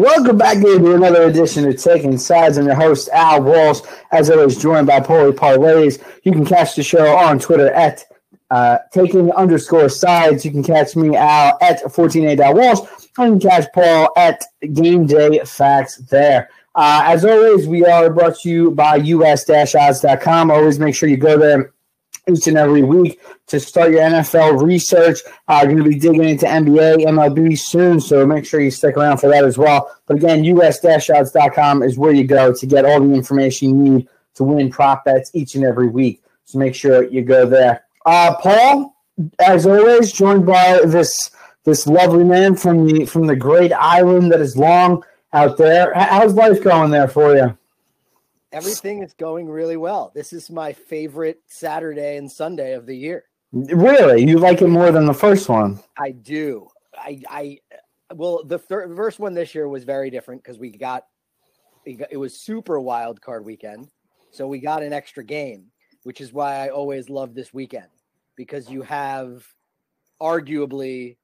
Welcome back into another edition of Taking Sides. I'm your host, Al Walsh, as always, joined by Paulie Parlays. You can catch the show on Twitter at uh, Taking underscore Sides. You can catch me, Al, at 14A Walsh. And you can catch Paul at Game Day Facts there. Uh, as always, we are brought to you by us-odds.com. Always make sure you go there each and every week to start your NFL research. Uh, going to be digging into NBA, MLB soon, so make sure you stick around for that as well. But again, us-odds.com is where you go to get all the information you need to win prop bets each and every week. So make sure you go there. Uh, Paul, as always, joined by this this lovely man from the from the great island that is long out there. How's life going there for you? Everything is going really well. This is my favorite Saturday and Sunday of the year. Really, you like it more than the first one? I do. I, I, well, the first one this year was very different because we got, it was super wild card weekend, so we got an extra game, which is why I always love this weekend because you have, arguably,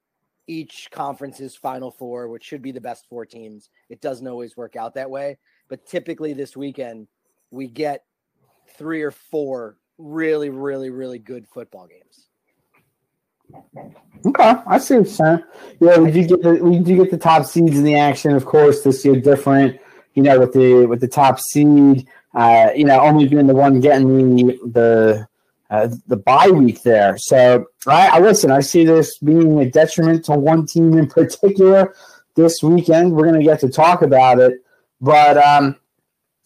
each conference's final four, which should be the best four teams. It doesn't always work out that way, but typically this weekend we get three or four really, really, really good football games. Okay, I see what you're saying. Yeah, we do get the we do get the top seeds in the action, of course. This year different, you know, with the with the top seed, uh, you know, only being the one getting the the uh, the bye week there. So I, I listen. I see this being a detriment to one team in particular this weekend. We're going to get to talk about it, but um,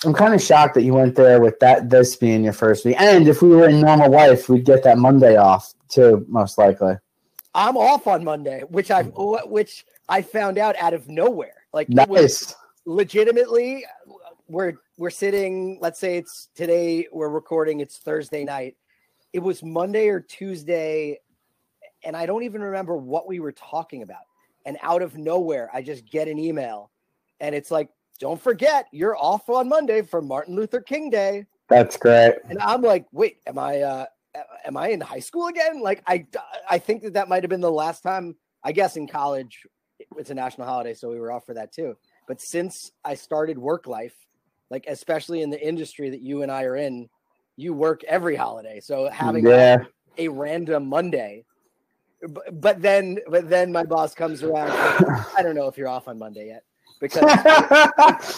I'm kind of shocked that you went there with that this being your first week. And if we were in normal life, we'd get that Monday off too, most likely. I'm off on Monday, which I which I found out out of nowhere. Like nice. legitimately, we're we're sitting. Let's say it's today. We're recording. It's Thursday night. It was Monday or Tuesday, and I don't even remember what we were talking about. And out of nowhere, I just get an email, and it's like don't forget you're off on Monday for Martin Luther King Day. That's great. And I'm like, wait, am I uh am I in high school again? Like I I think that that might have been the last time. I guess in college it's a national holiday, so we were off for that too. But since I started work life, like especially in the industry that you and I are in, you work every holiday. So having yeah. a, a random Monday but, but then but then my boss comes around I don't know if you're off on Monday yet because,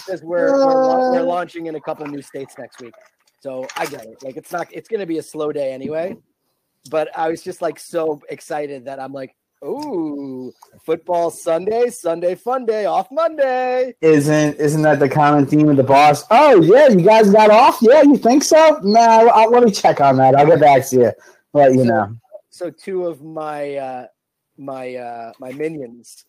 because we're, we're, we're launching in a couple new states next week. So I get it. Like it's not it's going to be a slow day anyway. But I was just like so excited that I'm like, Ooh, football Sunday, Sunday fun day, off Monday. Isn't isn't that the common theme of the boss? Oh yeah, you guys got off? Yeah, you think so? No, nah, I'll, let me check on that. I'll get back to you. Let you so, know. So two of my uh, my uh, my minions,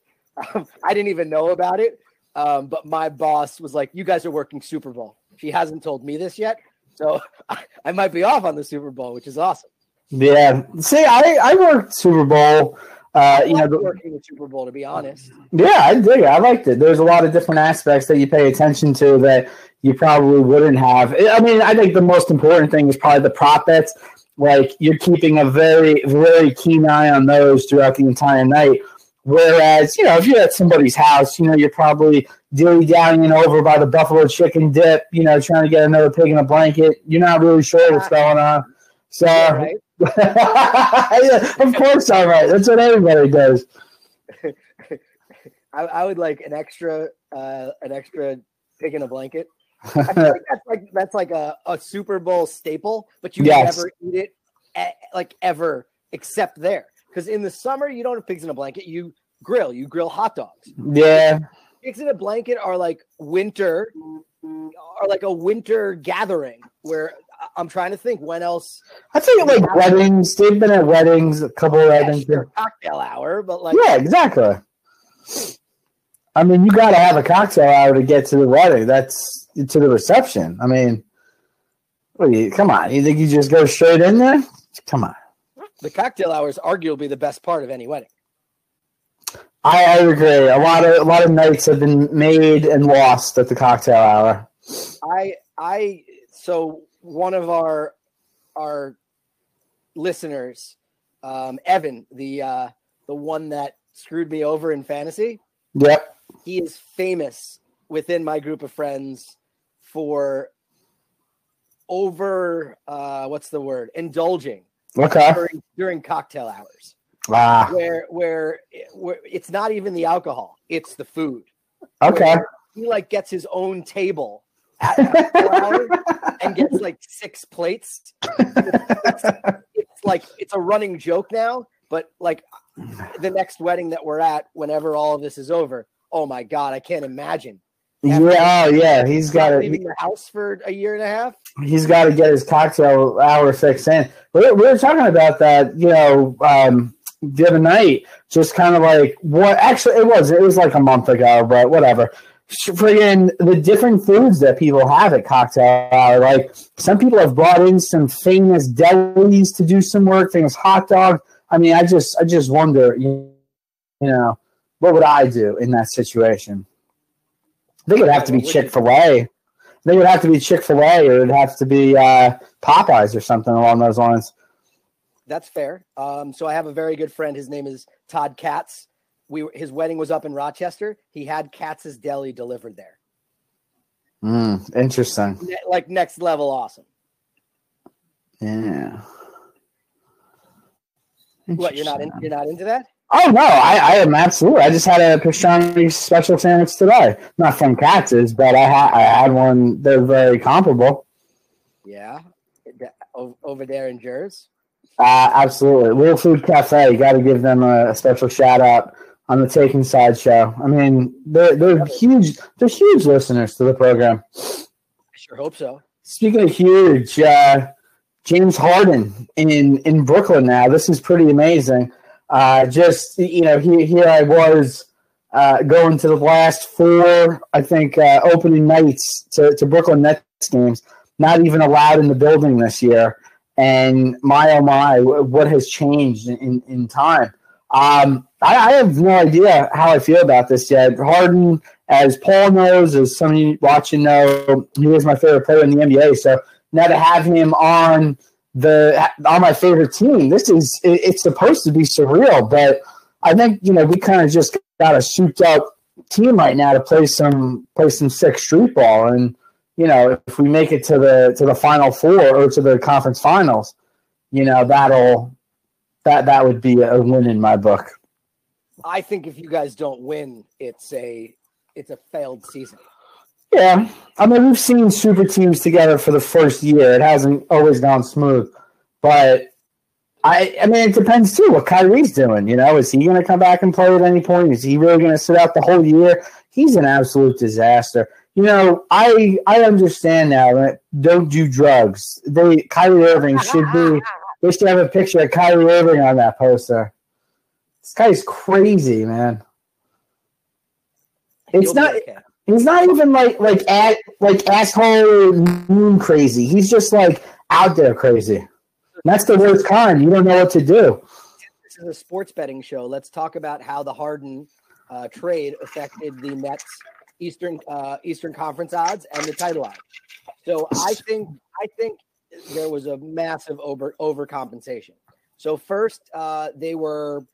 um, I didn't even know about it, um, but my boss was like, "You guys are working Super Bowl." She hasn't told me this yet, so I, I might be off on the Super Bowl, which is awesome. Yeah. See, I I worked Super Bowl. Uh, you know, working the Super Bowl to be honest. Yeah, I dig it. I liked it. There's a lot of different aspects that you pay attention to that you probably wouldn't have. I mean, I think the most important thing is probably the prop bets. Like you're keeping a very, very keen eye on those throughout the entire night. Whereas, you know, if you're at somebody's house, you know, you're probably dilly dallying over by the buffalo chicken dip, you know, trying to get another pig in a blanket. You're not really sure what's going on. So, yeah, right. yeah, of course, I'm right. That's what everybody does. I, I, would like an extra, uh, an extra pig in a blanket. I feel like that's like that's like a, a Super Bowl staple, but you yes. never eat it, like ever, except there. Because in the summer, you don't have pigs in a blanket. You grill. You grill hot dogs. Yeah. Pigs in a blanket are like winter, are like a winter gathering where I'm trying to think when else. I think like weddings. They've been at weddings, a couple of yeah, weddings. Sure, cocktail hour, but like yeah, exactly. I mean, you got to have a cocktail hour to get to the wedding. That's to the reception. I mean, you, come on. You think you just go straight in there? Come on the cocktail hour is arguably the best part of any wedding. I, I agree. A lot of a lot of nights have been made and lost at the cocktail hour. I I so one of our our listeners, um, Evan, the uh, the one that screwed me over in fantasy. Yep. he is famous within my group of friends for over uh what's the word indulging Okay. during, during cocktail hours Ah, where, where where it's not even the alcohol it's the food okay. where he like gets his own table at and gets like six plates it's, it's like it's a running joke now but like the next wedding that we're at whenever all of this is over oh my god i can't imagine Yeah, oh yeah. He's got to leaving the house for a year and a half he's got to get his cocktail hour fixed in. We, we were talking about that, you know, um, the other night. Just kind of like what? Actually, it was it was like a month ago, but whatever. Friggin' the different foods that people have at cocktail hour. Like some people have brought in some famous delis to do some work. Famous hot dog. I mean, I just I just wonder, you, you know, what would I do in that situation? I think it would have to be Chick Fil A. They would have to be Chick Fil A, or it'd have to be uh, Popeyes or something along those lines. That's fair. Um, so I have a very good friend. His name is Todd Katz. We his wedding was up in Rochester. He had Katz's Deli delivered there. Mm, interesting. Ne- like next level awesome. Yeah. What you're not in, you're not into that? Oh no, I, I am absolutely. I just had a pastrami special sandwich today. Not from Katz's, but I had I had one. They're very comparable. Yeah. Over there in Jers. Uh, absolutely, Real Food Cafe. You got to give them a, a special shout out on the Taking Side show. I mean, they're they're huge. They're huge listeners to the program. I sure hope so. Speaking of huge, uh, James Harden in in Brooklyn now. This is pretty amazing. Uh, just you know, here here I was uh, going to the last four, I think, uh, opening nights to, to Brooklyn Nets games. Not even allowed in the building this year. And my oh my, what has changed in, in, time? Um, I, I have no idea how I feel about this yet. Harden, as Paul knows, as some of you watching know, he was my favorite player in the NBA. So now to have him on the on my favorite team, this is it, it's supposed to be surreal. But I think you know we kind of just got a souped up team right now to play some play some sick street ball, and you know if we make it to the to the final four or to the conference finals, you know that'll that that would be a win in my book. I think if you guys don't win, it's a it's a failed season. Yeah, I mean we've seen super teams together for the first year. It hasn't always gone smooth, but I I mean it depends too what Kyrie's doing. You know, is he going to come back and play at any point? Is he really going to sit out the whole year? He's an absolute disaster. You know, I I understand now that don't do drugs. They Kyrie Irving should be. They should have a picture of Kyrie Irving on that poster. This guy's crazy, man. It's not. okay. He's not even like like at like asshole moon crazy. He's just like out there crazy. That's the worst kind. You don't know what to do. This is a sports betting show. Let's talk about how the Harden uh, trade affected the Nets Eastern uh, Eastern Conference odds and the title odds. So I think I think there was a massive over overcompensation. So first, uh, they were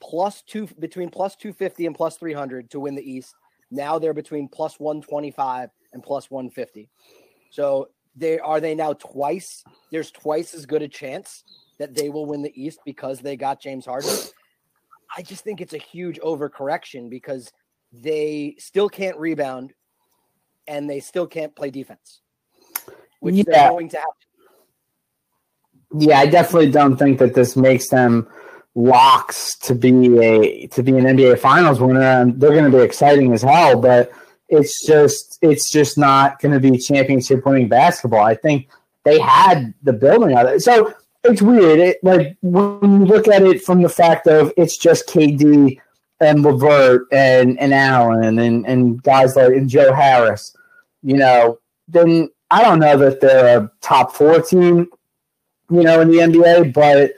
plus two between plus two fifty and plus three hundred to win the East. Now they're between plus one twenty five and plus one fifty. So they are they now twice. There's twice as good a chance that they will win the East because they got James Harden. I just think it's a huge overcorrection because they still can't rebound and they still can't play defense, which Yeah. they're going to have. Yeah, I definitely don't think that this makes them locks to be a to be an NBA Finals winner. And they're going to be exciting as hell, but it's just it's just not going to be championship winning basketball. I think they had the building of it. So it's weird. It, like when you look at it from the fact of it's just KD and Levert and and Allen and and guys like and Joe Harris, you know, then I don't know that they're a top four team, you know, in the NBA, but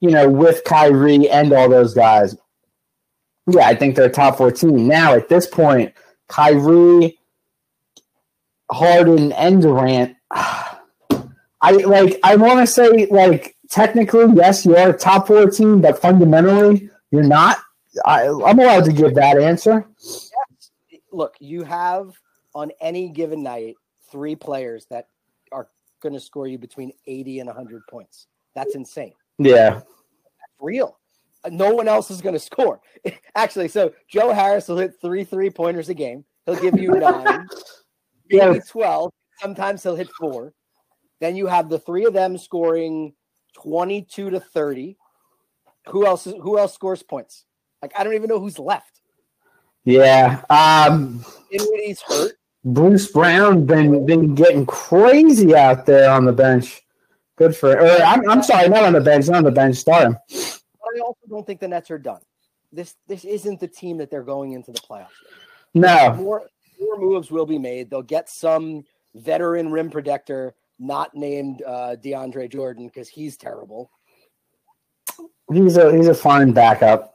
you know, with Kyrie and all those guys, yeah, I think they're top four team. Now at this point, Kyrie, Harden, and Durant. I like. I want to say like technically, yes, you are top four team, but fundamentally, you're not. I, I'm allowed to give that answer. look, you have on any given night three players that are going to score you between 80 and 100 points. That's insane. Yeah. Real. Uh, No one else is going to score. Actually, so Joe Harris will hit three three pointers a game. He'll give you nine, Yeah. maybe 12. Sometimes he'll hit four. Then you have the three of them scoring 22 to 30. Who else is, who else scores points? Like I don't even know who's left. Yeah. Um, Dinwiddie's hurt. Bruce Brown been been getting crazy out there on the bench. Good for. Or I'm, I'm sorry, not on the bench, not on the bench. Start him. I also don't think the Nets are done. This this isn't the team that they're going into the playoffs. with. No. More more moves will be made. They'll get some veteran rim protector, not named uh, DeAndre Jordan because he's terrible. He's a he's a fine backup.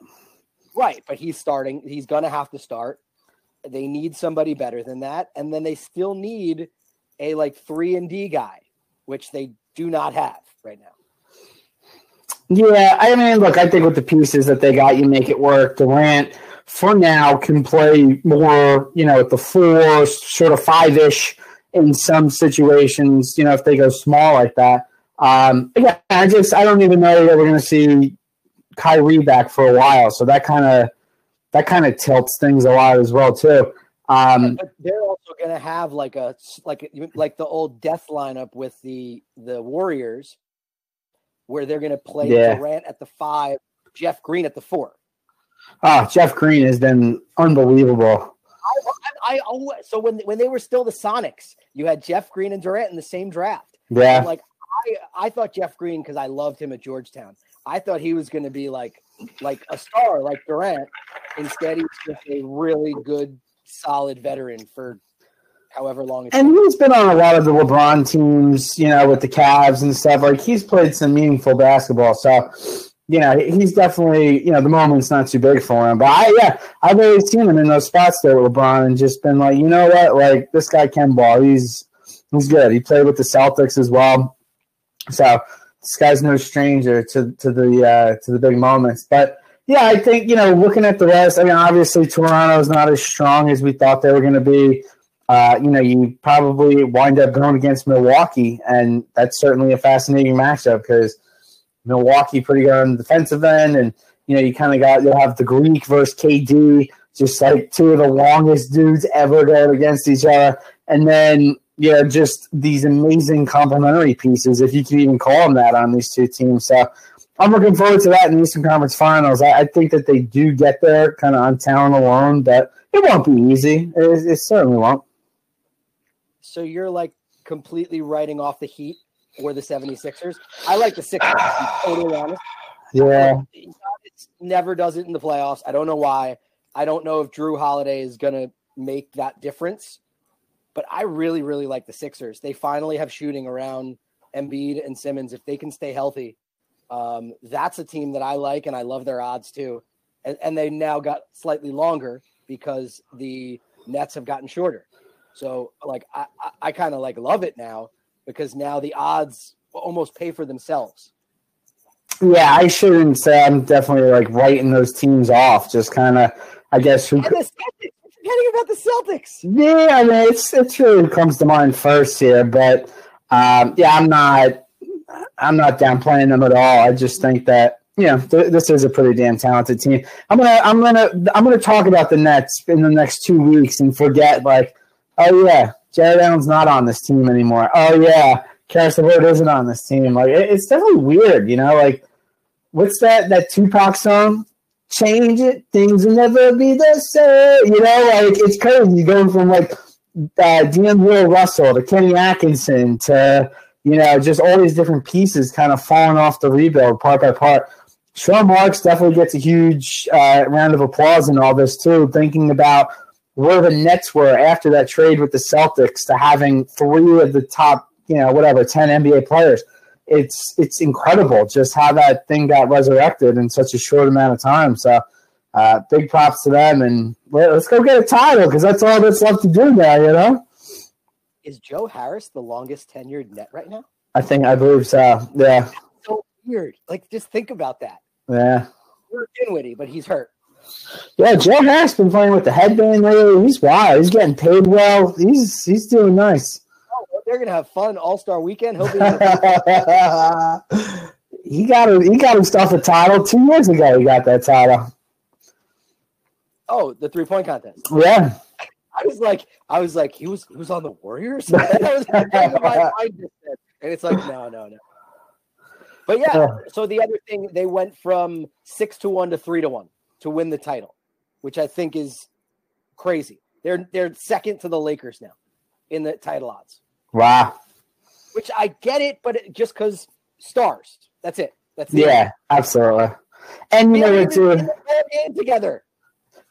Right, but he's starting. He's gonna have to start. They need somebody better than that, and then they still need a like three and D guy, which they do not have right now. Yeah, I mean, look, I think with the pieces that they got, you make it work. Durant, for now, can play more, you know, at the four, sort of five ish in some situations, you know, if they go small like that. Um, yeah, I just, I don't even know that we're going to see Kyrie back for a while. So that kind of, that kind of tilts things a lot as well, too. Um, But they're also going to have like a like like the old death lineup with the the Warriors, where they're going to play Yeah. Durant at the five, Jeff Green at the four. oh, Jeff Green has been unbelievable. I, I always, so when when they were still the Sonics, you had Jeff Green and Durant in the same draft. Yeah. I'm like I I thought Jeff Green because I loved him at Georgetown. I thought he was going to be like like a star like Durant. Instead, he's just a really good, solid veteran for however long. It's And he's been on a lot of the LeBron teams, you know, with the Cavs and stuff. Like he's played some meaningful basketball. So, you know, he's definitely, you know, the moment's not too big for him. But I, yeah, I've always seen him in those spots there with LeBron and just been like, you know what, like this guy can ball. He's he's good. He played with the Celtics as well. So this guy's no stranger to to the uh, to the big moments. But yeah, I think you know, looking at the rest, I mean, obviously Toronto's not as strong as we thought they were going to be. Uh, you know, you probably wind up going against Milwaukee, and that's certainly a fascinating matchup because Milwaukee pretty good on the defensive end, and you know, you kind of got you'll have the Greek versus KD, just like two of the longest dudes ever going against each other, and then yeah, just these amazing complementary pieces, if you can even call them that, on these two teams. So I'm looking forward to that in the Eastern Conference Finals. I, I think that they do get there kind of on talent alone, but it won't be easy. It, it certainly won't. so you're like completely writing off the Heat or the 76ers. I like the Sixers. To be totally honest. Yeah. Giannis never does it in the playoffs. I don't know why. I don't know if Jrue Holiday is going to make that difference. But I really, really like the Sixers. They finally have shooting around Embiid and Simmons. If they can stay healthy, um, that's a team that I like, and I love their odds too. And, and they now got slightly longer because the Nets have gotten shorter. So, like, I, I, I kind of like love it now because now the odds almost pay for themselves. Yeah, I shouldn't say I'm definitely like writing those teams off. Just kind of, I guess. Who, And the Celtics, forgetting about the Celtics. yeah, I mean, it's it's really comes to mind first here, but um, yeah, I'm not, I'm not downplaying them at all. I just think that you know th- this is a pretty damn talented team. I'm gonna, I'm gonna, I'm gonna talk about the Nets in the next two weeks and forget like, oh yeah, Jarrett Allen's not on this team anymore. Oh yeah, Caris LeVert isn't on this team. Like it, it's definitely weird, you know, like what's that that Tupac song? Change it, things will never be the same. You know, like it's crazy going from like uh, D'Angelo Russell to Kenny Atkinson to you know just all these different pieces kind of falling off the rebuild part by part. Sean Marks definitely gets a huge uh, round of applause in all this too. Thinking about where the Nets were after that trade with the Celtics to having three of the top, you know, whatever, ten NBA players it's it's incredible just how that thing got resurrected in such a short amount of time. So, uh, big props to them, and let, us go get a title because that's all that's left to do now. You know, Is Joe Harris the longest tenured net right now? I think I believe so. Yeah, So weird. Like, just think about that. yeah. We're Dinwiddie, but he's hurt. Yeah, Joe Harris been playing with the headband lately. He's wild. He's getting paid well. He's he's doing nice. Oh, well, they're gonna have fun All Star Weekend. He'll he got him. He got himself a title two years ago. He got that title. oh, the three point contest. Yeah, I was like, I was like, he was he was on the Warriors. I was like, my mind just said- and it's like, no, no, no. But yeah, so the other thing, they went from six to one to three to one to win the title, which I think is crazy. They're they're second to the Lakers now in the title odds, wow. which I get it, but it, just because stars, that's it. That's Yeah, absolutely. And you know we what? were uh, in Too, the whole game together.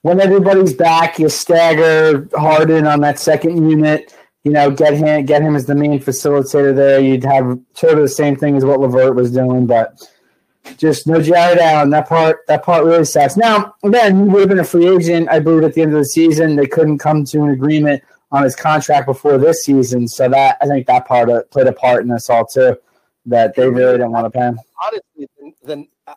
When everybody's back, you stagger Harden on that second unit. You know, get him, get him as the main facilitator there. You'd have sort of the same thing as what Levert was doing, but just no Jarrett Allen. That part, that part really sucks. Now, again, he would have been a free agent, I believe, at the end of the season. They couldn't come to an agreement on his contract before this season, so that I think that part of, played a part in this all too. That they really didn't want to pay him. honestly, the, the, uh,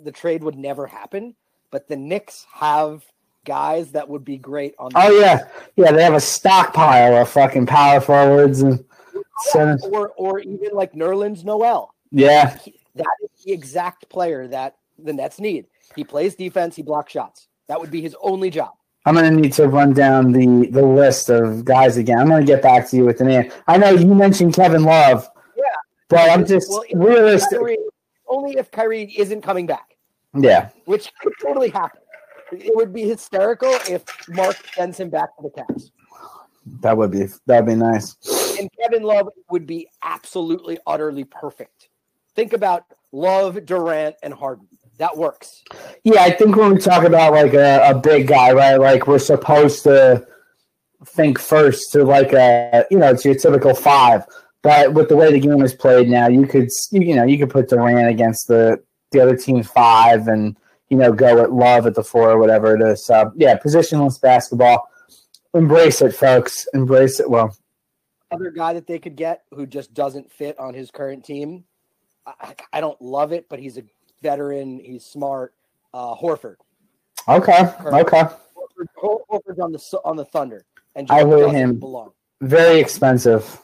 the trade would never happen. But the Knicks have guys that would be great on. Oh, the Oh yeah, yeah. They have a stockpile of fucking power forwards and oh, centers. or or even like Nerlens Noel. Yeah, That is the exact player that the Nets need. He plays defense. He blocks shots. That would be his only job. I'm gonna need to run down the the list of guys again. I'm gonna get back to you with the name. I know you mentioned Kevin Love. Yeah. but I'm just Well, realistic. Kyrie, only if Kyrie isn't coming back, Yeah, which could totally happen. It would be hysterical if Mark sends him back to the Cavs. that would be that'd be nice. and Kevin Love would be absolutely, utterly perfect. Think about Love, Durant, and Harden. That works. Yeah, I think when we talk about like a, a big guy, right? Like we're supposed to think first to like a you know to your typical five. But with the way the game is played now, you could you, know you could put Durant against the the other team's five, and you know go at Love at the four or whatever it is. So yeah, positionless basketball. Embrace it, folks. Embrace it. Well, Other guy that they could get who just doesn't fit on his current team. I, I don't love it, but he's a veteran. He's smart. Uh, Horford. okay, okay. Horford. Horford's on the on the Thunder, and I just him. belong. Very expensive.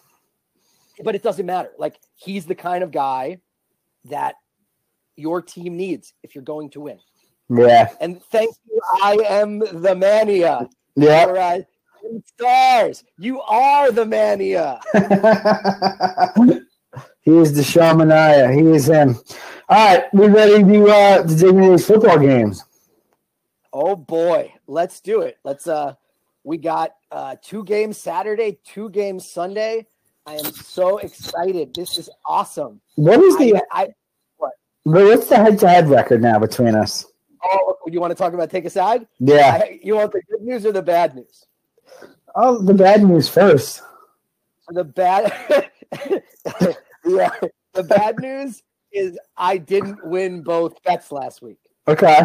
But it doesn't matter. Like he's the kind of guy that your team needs if you're going to win. Yeah, And thank you. I am the mania. yeah. All right. Stars, you are the mania. he is the Shamania. He is him. All right, we ready to uh, to dig into these football games? Oh boy, let's do it. Let's uh we got uh two games Saturday, two games Sunday. I am so excited. This is awesome. What is the I, I what's the head to head record now between us? Oh you want to talk about take a side? Yeah. You want the good news or the bad news? Oh, the bad news first. The bad yeah, the bad news is I didn't win both bets last week. Okay.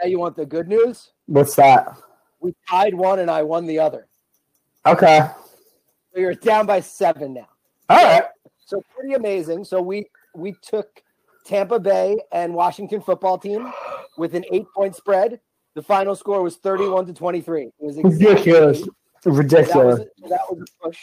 Now you want the good news? What's that? We tied one and I won the other. Okay. So you're down by seven now. All right. So pretty amazing. So we we took Tampa Bay and Washington football team with an eight point spread. The final score was 31 to 23. It was exactly- Ridiculous. That Ridiculous. was, that was a push.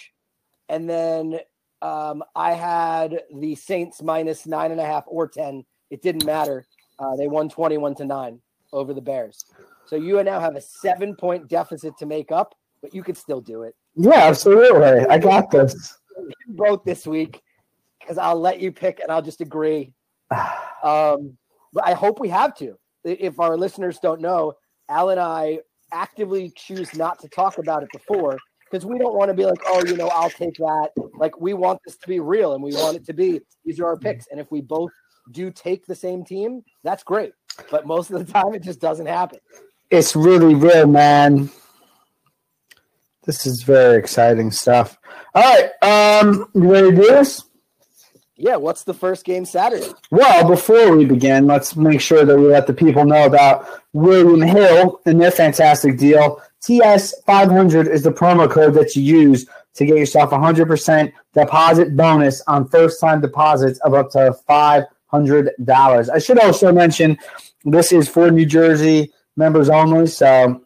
And then um, I had the Saints minus nine and a half or 10. It didn't matter. Uh, they won 21 to nine over the Bears. So you now have a seven point deficit to make up, but you could still do it. Yeah, absolutely. I got this. Both this week because I'll let you pick and I'll just agree. Um, but I hope we have to. If our listeners don't know, Al and I actively choose not to talk about it before because we don't want to be like, oh, you know, I'll take that. Like, we want this to be real and we want it to be these are our picks. And if we both do take the same team, that's great. But most of the time, it just doesn't happen. It's really real, man. This is very exciting stuff. All right. Um, you ready to do this? Yeah. What's the first game Saturday? Well, before we begin, let's make sure that we let the people know about William Hill and their fantastic deal. TS500 is the promo code that you use to get yourself a 100% deposit bonus on first time deposits of up to $500. I should also mention this is for New Jersey members only. So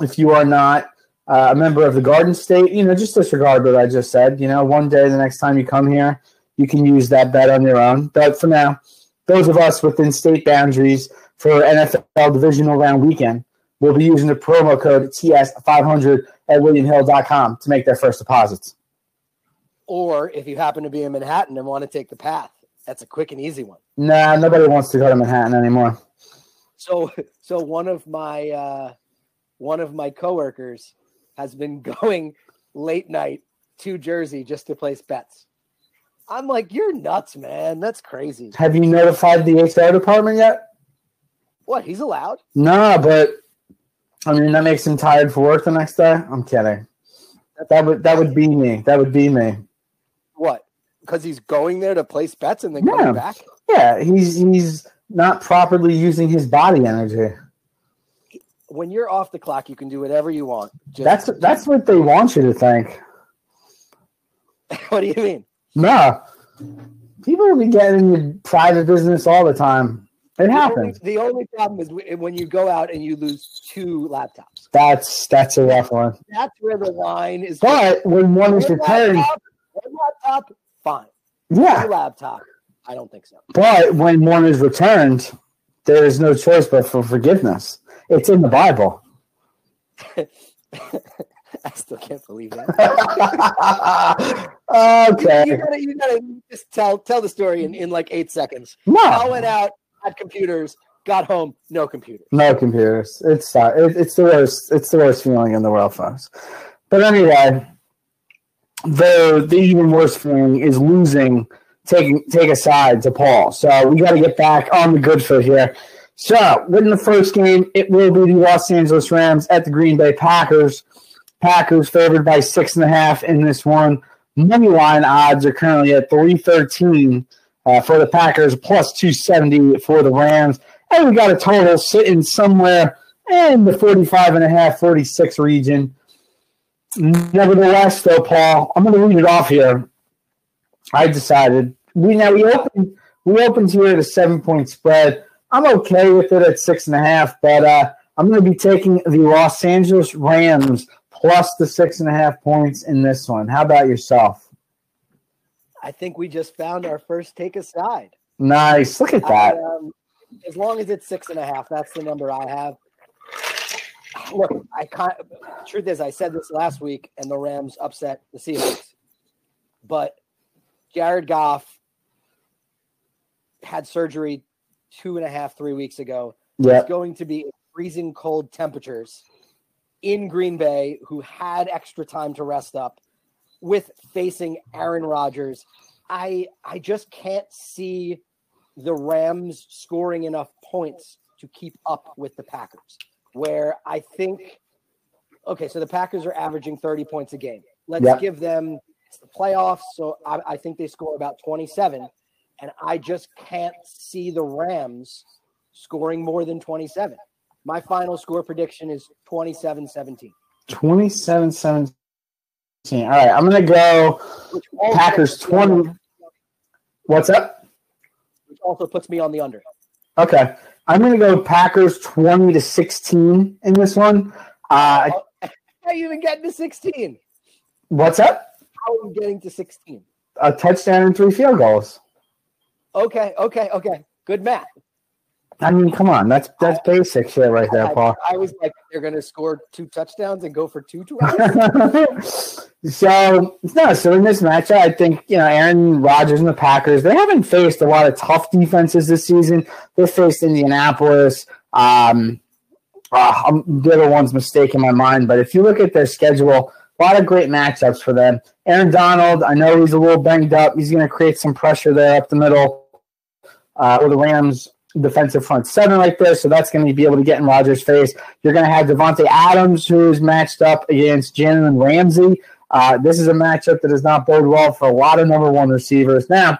if you are not uh, a member of the Garden State, you know, just disregard what I just said. You know, one day the next time you come here, you can use that bet on your own. But for now, those of us within state boundaries for NFL divisional round weekend will be using the promo code TS500 at WilliamHill.com to make their first deposits. Or if you happen to be in Manhattan and want to take the path, that's a quick and easy one. Nah, nobody wants to go to Manhattan anymore. So, so one of my uh, one of my coworkers has been going late night to Jersey just to place bets. I'm like, you're nuts, man. That's crazy. Have you notified the HR department yet? What? He's allowed? Nah, but I mean that makes him tired for work the next day. I'm kidding. That would that would be me. That would be me. What? Because he's going there to place bets and then Yeah. coming back. Yeah, he's he's not properly using his body energy. When you're off the clock, you can do whatever you want. Just, That's that's what they want you to think. what do you mean? No, people will be getting into private business all the time. It The only, happens. the only problem is when you go out and you lose two laptops. That's that's a rough one. That's where the line is. But when one is returned, laptop, one laptop, fine. yeah. Laptop, I don't think so. But when one is returned, there is no choice but for forgiveness. It's in the Bible. I still can't believe that. okay. You gotta, you gotta just tell tell the story in, in like eight seconds. No. I went out, had computers, got home, no computers. no computers. It's uh, it, it's the worst. It's the worst feeling in the world, folks. But anyway, the the even worse feeling is losing. Taking take a side to Paul. So we got to get back on the good foot here. So, winning the first game, it will be the Los Angeles Rams at the Green Bay Packers. Packers favored by six and a half in this one. Money line odds are currently at 313 uh, for the Packers, plus 270 for the Rams. And we got a total sitting somewhere in the 45 and a half, 46 region. Nevertheless, though, Paul, I'm going to read it off here. I decided we now we opened we opened here at a seven point spread. I'm okay with it at six and a half, but uh, I'm going to be taking the Los Angeles Rams plus the six and a half points in this one. How about yourself? I think we just found our first take aside. Nice. Look at that. I, um, as long as it's six and a half, that's the number I have. Look, I can't. Truth is, I said this last week, and the Rams upset the Seahawks. But Jared Goff had surgery two and a half, three weeks ago. Yeah. It's going to be freezing cold temperatures in Green Bay, who had extra time to rest up, with facing Aaron Rodgers. I I just can't see the Rams scoring enough points to keep up with the Packers. Where I think, okay, so the Packers are averaging 30 points a game. Let's give them the playoffs, so I, I think they score about 27. And I just can't see the Rams scoring more than 27. My final score prediction is 27 17. 27 17. All right. I'm going to go Packers 20. What's up? Which also puts me on the under. Okay. I'm going to go Packers 20 to 16 in this one. Uh, How are you even getting to 16? what's up? How are you getting to 16? A touchdown and three field goals. Okay, okay, okay. Good math. I mean, come on. That's that's basic shit right there, Paul. I was like, they're going to score two touchdowns and go for two tries. so no, so in this matchup, I think you know Aaron Rodgers and the Packers. They haven't faced a lot of tough defenses this season. They faced Indianapolis. Um, uh, I'm- the other one's mistake in my mind, but if you look at their schedule, a lot of great matchups for them. Aaron Donald, I know he's a little banged up. He's going to create some pressure there up the middle. Uh, or the Rams defensive front seven right there, so that's going to be able to get in Rodgers' face. You're going to have Davante Adams, who is matched up against Jalen Ramsey. Uh, this is a matchup that does not bode well for a lot of number one receivers. Now,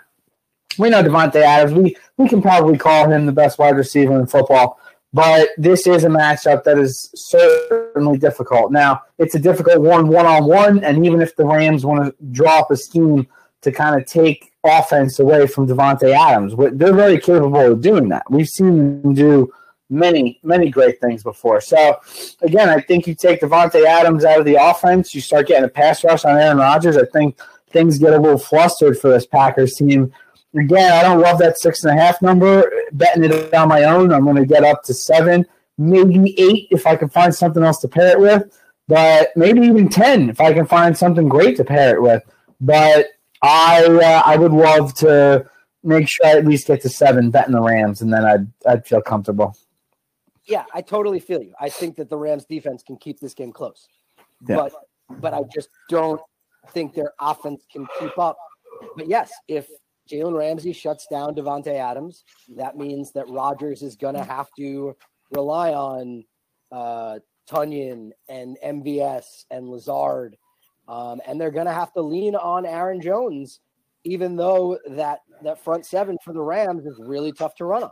we know Davante Adams. We we can probably call him the best wide receiver in football, but this is a matchup that is certainly difficult. Now, it's a difficult one one on one, and even if the Rams want to draw up a scheme to kind of take offense away from Davante Adams, they're very capable of doing that. We've seen them do many, many great things before. So, again, I think you take Davante Adams out of the offense, you start getting a pass rush on Aaron Rodgers. I think things get a little flustered for this Packers team. Again, I don't love that six and a half number. Betting it on my own, I'm going to get up to seven, maybe eight if I can find something else to pair it with, but maybe even ten if I can find something great to pair it with. But I uh, I would love to make sure I at least get to seven betting the Rams, and then I'd I'd feel comfortable. Yeah, I totally feel you. I think that the Rams defense can keep this game close. Yeah. But but I just don't think their offense can keep up. But yes, if Jalen Ramsey shuts down Davante Adams, that means that Rodgers is gonna have to rely on uh Tonyan and MVS and Lazard. Um, and they're gonna have to lean on Aaron Jones, even though that that front seven for the Rams is really tough to run on.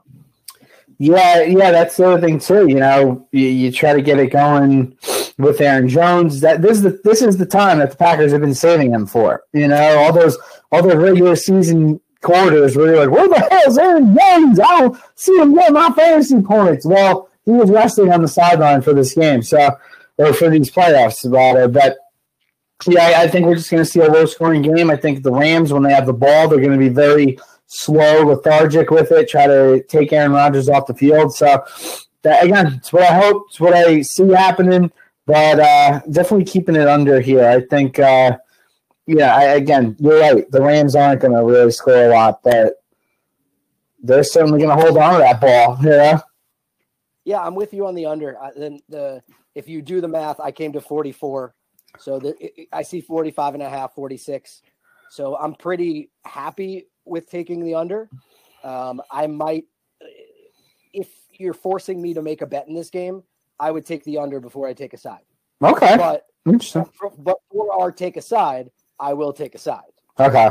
Yeah, yeah, that's the other thing too. You know, you, you try to get it going with Aaron Jones. That this is the this is the time that the Packers have been saving him for. You know, all those all those regular season quarters where you're like, where the hell is Aaron Jones? I don't see him getting my fantasy points. Well, he was resting on the sideline for this game, so or for these playoffs, rather. But yeah, I, I think we're just going to see a low scoring game. I think the Rams, when they have the ball, they're going to be very slow, lethargic with it, try to take Aaron Rodgers off the field. So, that, again, it's what I hope, it's what I see happening, but uh, definitely keeping it under here. I think, uh, yeah, I, again, you're right. The Rams aren't going to really score a lot, but they're certainly going to hold on to that ball. Yeah. Yeah, I'm with you on the under. I, then the if you do the math, I came to 44. So the, I see 45 and a half, 46. So I'm pretty happy with taking the under. Um, I might, if you're forcing me to make a bet in this game, I would take the under before I take a side. Okay. But Interesting. for, but for our take a side, I will take a side. Okay.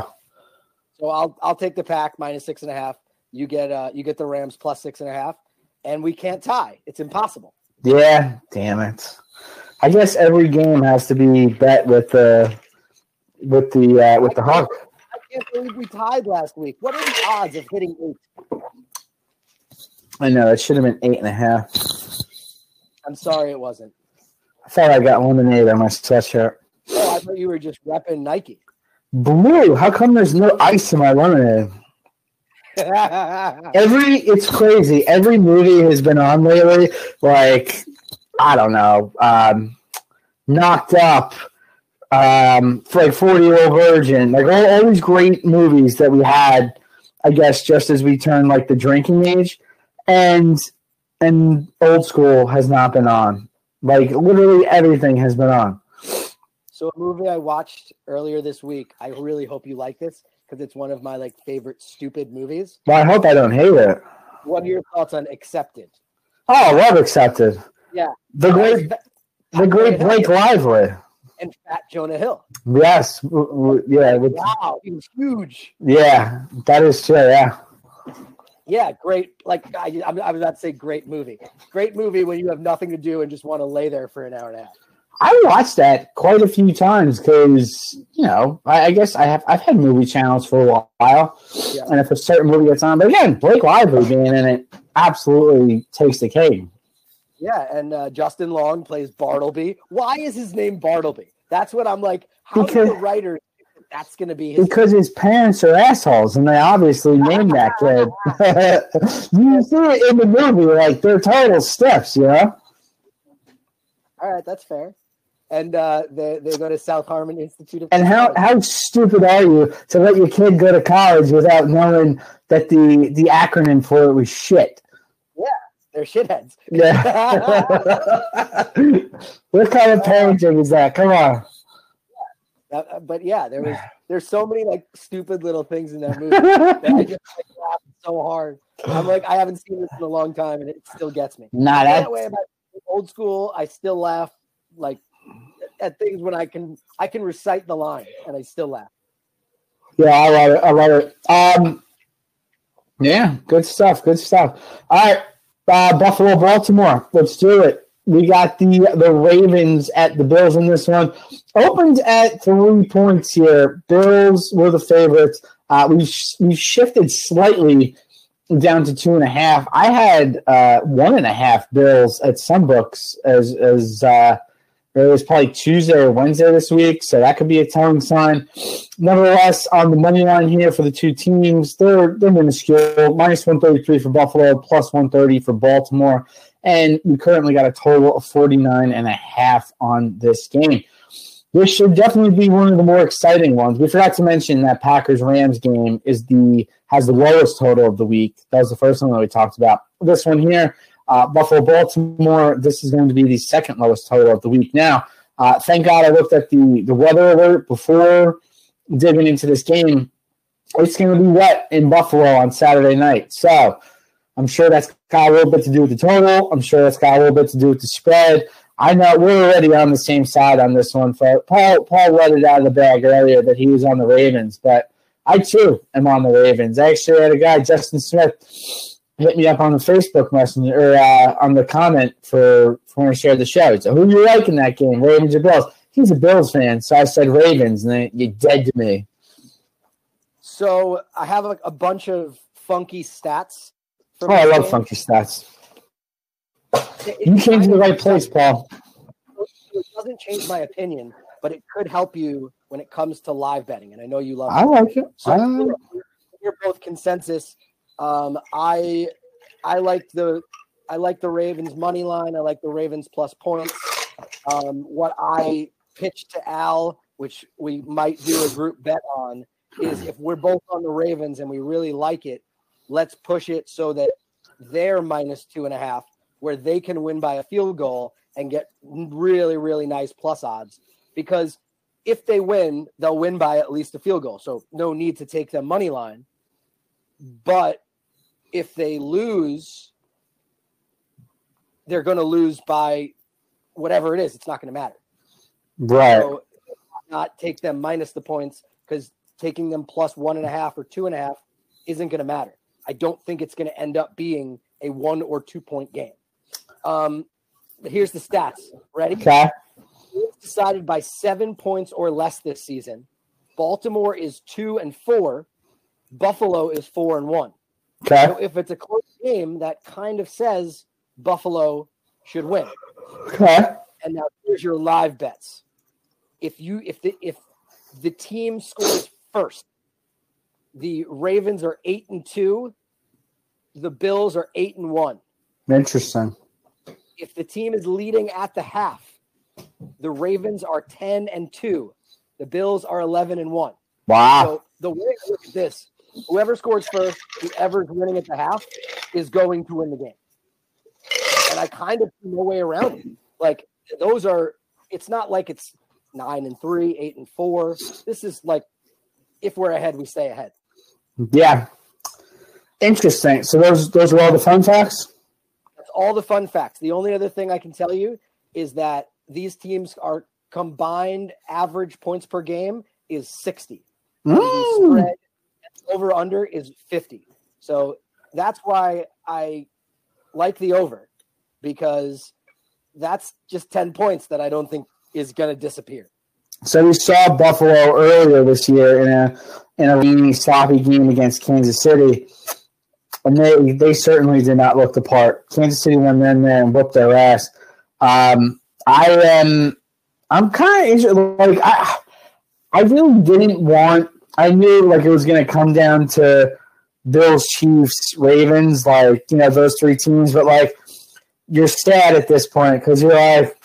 So I'll I'll take the pack minus six and a half. You get uh you get the Rams plus six and a half, and we can't tie. It's impossible. Yeah. Damn it. I guess every game has to be bet with the with the uh, with the hawk. I can't believe we tied last week. What are the odds of hitting eight? I know it should have been eight and a half. I'm sorry it wasn't. I thought I got lemonade on my sweatshirt. Oh, I thought you were just repping Nike. Blue. How come there's no ice in my lemonade? Every it's crazy. Every movie has been on lately. Like I don't know, um, knocked up, um, for like Forty Year Old Virgin, like all, all these great movies that we had. I guess just as we turned like the drinking age, and and old school has not been on. Like literally everything has been on. so a movie I watched earlier this week. I really hope you like this because it's one of my like favorite stupid movies. Well, I hope I don't hate it. What are your thoughts on Accepted? Oh, I love accepted. Yeah. The great, the great Blake Lively. and Fat Jonah Hill. Yes, yeah, with, Wow, he was huge. yeah, that is true. Yeah, Yeah, great. Like I, I was about to say, great movie. Great movie when you have nothing to do and just want to lay there for an hour and a half. I watched that quite a few times because you know I, I guess I have I've had movie channels for a while, Yeah. and if a certain movie gets on, but again, Blake Lively being in it absolutely takes the cake. Yeah, and uh, Justin Long plays Bartleby. Why is his name Bartleby? That's what I'm like. How do Because- the writers? That's going to be his. Because his parents are assholes, and they obviously named that kid. you see it in the movie, like they're total steps, you know. All right, that's fair. And uh, they they go to South Harmon Institute of. And how, how stupid are you to let your kid go to college without knowing that the, the acronym for it was shit? They're shitheads. Yeah. what kind of parenting is that? Come on. Uh, but yeah, there was there's so many like stupid little things in that movie that I just like, laughed so hard. I'm like, I haven't seen this in a long time, and it still gets me. Nah, that that way about old school. I still laugh like at things when I can I can recite the line and I still laugh. yeah, I love it. I love it. Um, yeah, good stuff. Good stuff. All right, uh, Buffalo, Baltimore. Let's do it. We got the the Ravens at the Bills in this one. Opened at three points here. Bills were the favorites. Uh, we we shifted slightly down to two and a half. I had uh, one and a half Bills at some books as as uh, it was probably Tuesday or Wednesday this week, so that could be a telling sign. Nevertheless, on the money line here for the two teams, they're they're minuscule. Minus one thirty three for Buffalo, plus one thirty for Baltimore, and we currently got a total of 49 and a half on this game. This should definitely be one of the more exciting ones. We forgot to mention that Packers Rams game is the has the lowest total of the week. That was the first one that we talked about. This one here, uh, Buffalo Baltimore. This is going to be the second lowest total of the week. Now, uh, thank God I looked at the the weather alert before digging into this game. It's going to be wet in Buffalo on Saturday night, so I'm sure that's got a little bit to do with the total. I'm sure that's got a little bit to do with the spread. I know we're already on the same side on this one. Paul, Paul let it out of the bag earlier that he was on the Ravens, but I too am on the Ravens. I actually had a guy, Justin Smith, hit me up on the Facebook messenger or uh, on the comment for, for when I shared the show. Said, "Who you like in that game, Ravens or Bills?" He's a Bills fan, so I said Ravens, and then you're dead to me. So I have a, a bunch of funky stats. Oh, I love game. funky stats. You came to the right place, Paul. It doesn't change my opinion, but it could help you when it comes to live betting. And I know you love. I like it. So we're, we're both consensus. Um, I I like the I like the Ravens money line. I like the Ravens plus points. Um, what I pitched to Al, which we might do a group bet on, is if we're both on the Ravens and we really like it, let's push it so that they're minus two and a half where they can win by a field goal and get really, really nice plus odds. Because if they win, they'll win by at least a field goal. So no need to take them money line. But if they lose, they're going to lose by whatever it is. It's not going to matter. Right. So not take them minus the points because taking them plus one and a half or two and a half isn't going to matter. I don't think it's going to end up being a one or two point game. Um, but here's the stats. Ready? Okay. Decided by seven points or less this season. Baltimore is two and four. Buffalo is four and one. Okay. So if it's a close game, that kind of says Buffalo should win. Okay. And now here's your live bets. If you if the if the team scores first, the Ravens are eight and two, the Bills are eight and one. Interesting if the team is leading at the half, the Ravens are 10 and 2. The Bills are 11 and 1. Wow. So the way I look at this, whoever scores first, whoever's winning at the half is going to win the game. And I kind of see no way around it. Like those are it's not like it's 9 and 3, 8 and 4. This is like if we're ahead, we stay ahead. Yeah. Interesting. So those those are all the fun facts? That's all the fun facts. The only other thing I can tell you is that these teams are combined average points per game is 60. Mm. spread over under is 50. So that's why I like the over because that's just 10 points that I don't think is going to disappear. So we saw Buffalo earlier this year in a in a rainy, sloppy game against Kansas City and they they certainly did not look the part. Kansas City went in there and whooped their ass. Um, I am I'm kind of like I I really didn't want. I knew like it was going to come down to Bills, Chiefs, Ravens, like you know those three teams, but like you're sad at this point because you're like,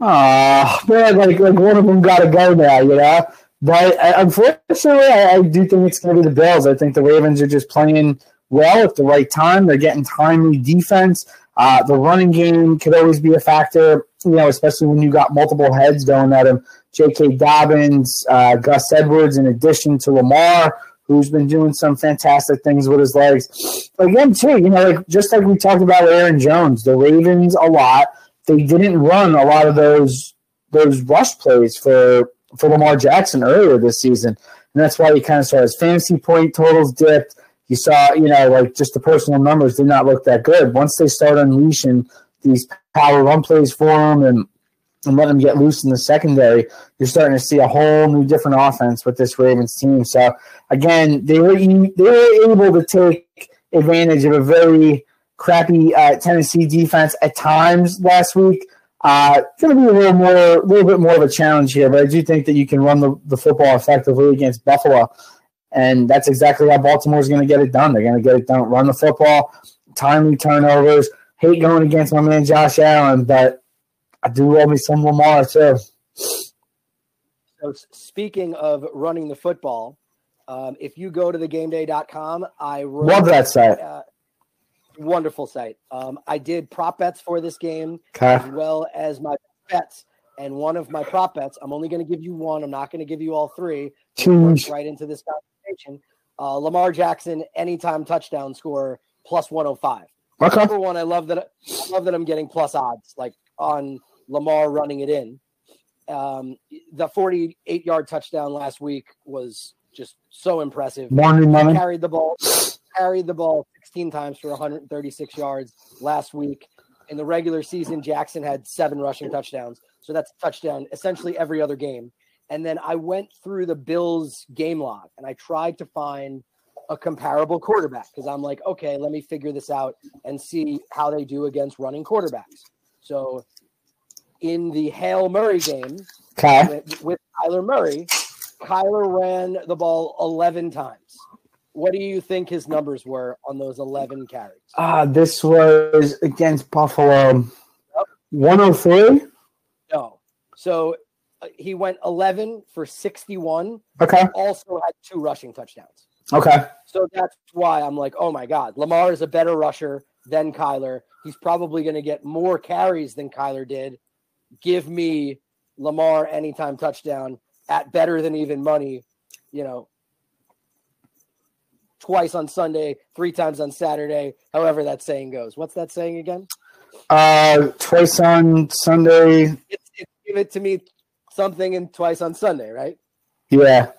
oh man, like like one of them got to go now, you know. But uh, unfortunately, I, I do think it's going to be the Bills. I think the Ravens are just playing well at the right time. They're getting timely defense. Uh, the running game could always be a factor, you know, especially when you got multiple heads going at him. J.K. Dobbins, uh, Gus Edwards, in addition to Lamar, who's been doing some fantastic things with his legs. Again, too, you know, like just like we talked about Aaron Jones, the Ravens a lot. They didn't run a lot of those those rush plays for for Lamar Jackson earlier this season, and that's why he kind of saw his fantasy point totals dipped you saw, you know, like just the personal numbers did not look that good. Once they start unleashing these power run plays for him and and let them get loose in the secondary, you're starting to see a whole new different offense with this Ravens team. So again, they were they were able to take advantage of a very crappy uh, Tennessee defense at times last week. Uh, going to be a little more, a little bit more of a challenge here, but I do think that you can run the, the football effectively against Buffalo, and that's exactly how Baltimore is going to get it done. They're going to get it done, run the football, timely turnovers. Hate going against my man Josh Allen, but I do love me some Lamar too. So speaking of running the football, um, if you go to thegameday.com, I wrote, love that site. Uh, wonderful site. Um, I did prop bets for this game as well as my bets. And one of my prop bets, I'm only going to give you one. I'm not going to give you all three. Right into this conversation. Uh, Lamar Jackson, anytime touchdown score plus 105. Okay. Number one, I love that. I love that I'm getting plus odds like on Lamar running it in. Um, the 48 yard touchdown last week was just so impressive. Morning, money. Carried the ball, carried the ball 16 times for 136 yards last week. In the regular season, Jackson had seven rushing touchdowns. So that's touchdown essentially every other game. And then I went through the Bills game log and I tried to find a comparable quarterback because I'm like, okay, let me figure this out and see how they do against running quarterbacks. So in the Hail Murray game okay. with, with Kyler Murray, Kyler ran the ball 11 times. What do you think his numbers were on those 11 carries? Ah, uh, this was against Buffalo. Yep. 103? No. So uh, he went 11 for 61. Okay. Also had two rushing touchdowns. Okay. So that's why I'm like, oh my God, Lamar is a better rusher than Kyler. He's probably going to get more carries than Kyler did. Give me Lamar anytime touchdown at better than even money, you know, twice on Sunday, three times on Saturday, however that saying goes. What's that saying again? Uh, twice on Sunday. Give it to me something and twice on Sunday, right? Yeah.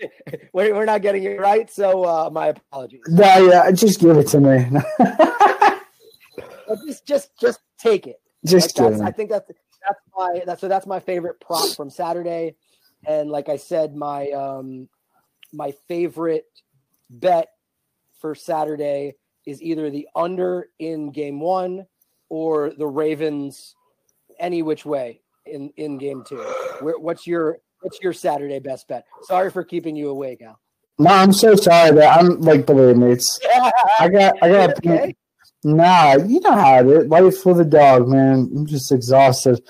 we're, we're not getting it right, so uh, my apologies. No, yeah, just give it to me. just, just, just take it. Just like I think that's that's my that's so that's my favorite prop from Saturday, and like I said, my um my favorite bet for Saturday is either the under in game one or the Ravens any which way in in game two. Where, what's your what's your Saturday best bet? Sorry for keeping you awake, Al. No, I'm so sorry that I'm like believe me, it's I got I got okay? Nah, you know how it is. Life for the dog, man. I'm just exhausted.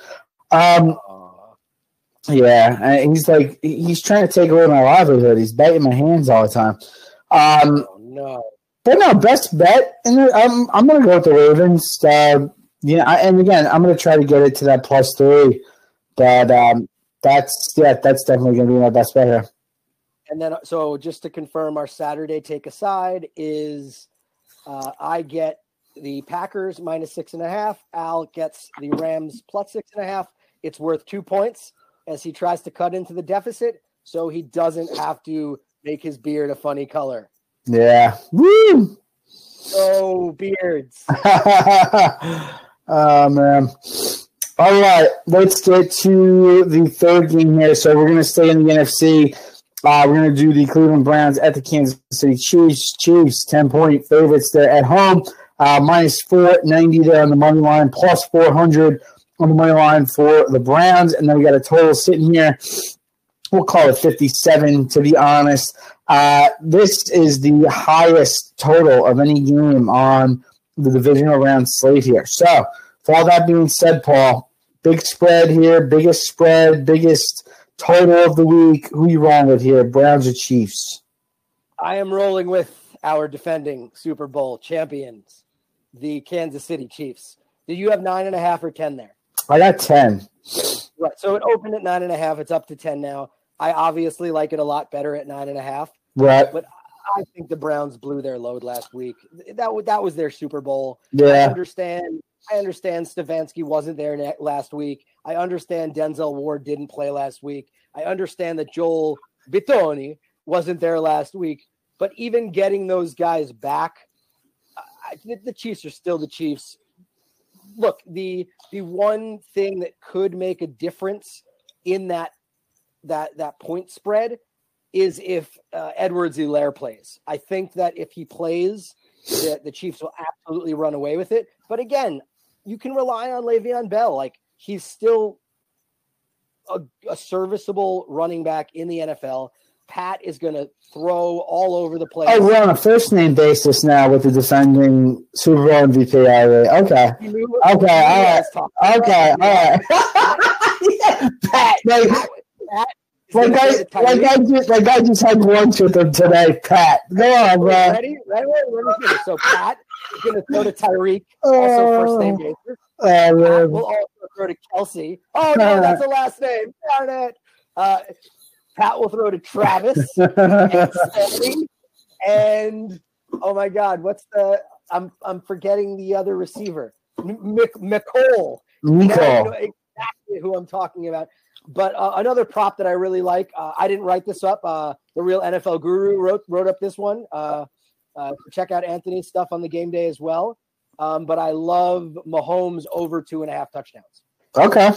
Um, yeah, and he's like he's trying to take away my livelihood. He's biting my hands all the time. Um, oh, no. But no, best bet, and I'm I'm gonna go with the Ravens. Uh, yeah, and again, I'm gonna try to get it to that plus three. But um, that's yeah, that's definitely gonna be my best bet here. And then, so just to confirm, our Saturday take aside is uh, I get the Packers minus six and a half. Al gets the Rams plus six and a half. It's worth two points as he tries to cut into the deficit, so he doesn't have to make his beard a funny color. Yeah. Woo! Oh, beards. oh, man. All right, let's get to the third game here. So we're going to stay in the NFC. Uh, we're going to do the Cleveland Browns at the Kansas City Chiefs. Chiefs, 10 point favorites there at home. Uh, minus 490 there on the money line, plus 400 on the money line for the Browns. And then we got a total sitting here we'll call it 57 to be honest. Uh, this is the highest total of any game on the divisional round slate here. So, for all that being said, Paul, big spread here, biggest spread, biggest total of the week. Who you rolling with here, Browns or Chiefs? I am rolling with our defending Super Bowl champions, the Kansas City Chiefs. Do you have nine and a half or ten there? I got ten. Right. So it opened at nine and a half. It's up to ten now. I obviously like it a lot better at nine and a half. Right. But I think the Browns blew their load last week. That that was their Super Bowl. Yeah. I understand. I understand Stefanski wasn't there last week. I understand Denzel Ward didn't play last week. I understand that Joel Bitonio wasn't there last week. But even getting those guys back, I, the Chiefs are still the Chiefs. Look, the the one thing that could make a difference in that that that point spread is if uh, Edwards-Helaire plays. I think that if he plays, the, the Chiefs will absolutely run away with it. But again, you can rely on Le'Veon Bell. Like he's still a, a serviceable running back in the NFL. Pat is going to throw all over the place. Oh, we're on a first name basis now with the defending Super Bowl MVP. Okay. Okay. All right. Okay. All right. Pat, like, Pat like I, like I just, like I just had lunch with him today, Pat. Go on, bro. Ready? Ready? Ready? So Pat is going to throw to Tyreek, also first name basis. Oh, Pat will also throw to Kelce. Oh no, that's the last name. Darn it. Uh, Pat will throw to Travis and, and oh my God, what's the? I'm I'm forgetting the other receiver, Mecole. Mecole. exactly who I'm talking about. But uh, another prop that I really like, uh, I didn't write this up. Uh, the real NFL guru wrote wrote up this one. Uh, uh, check out Anthony's stuff on the game day as well. Um, but I love Mahomes over two and a half touchdowns. Okay.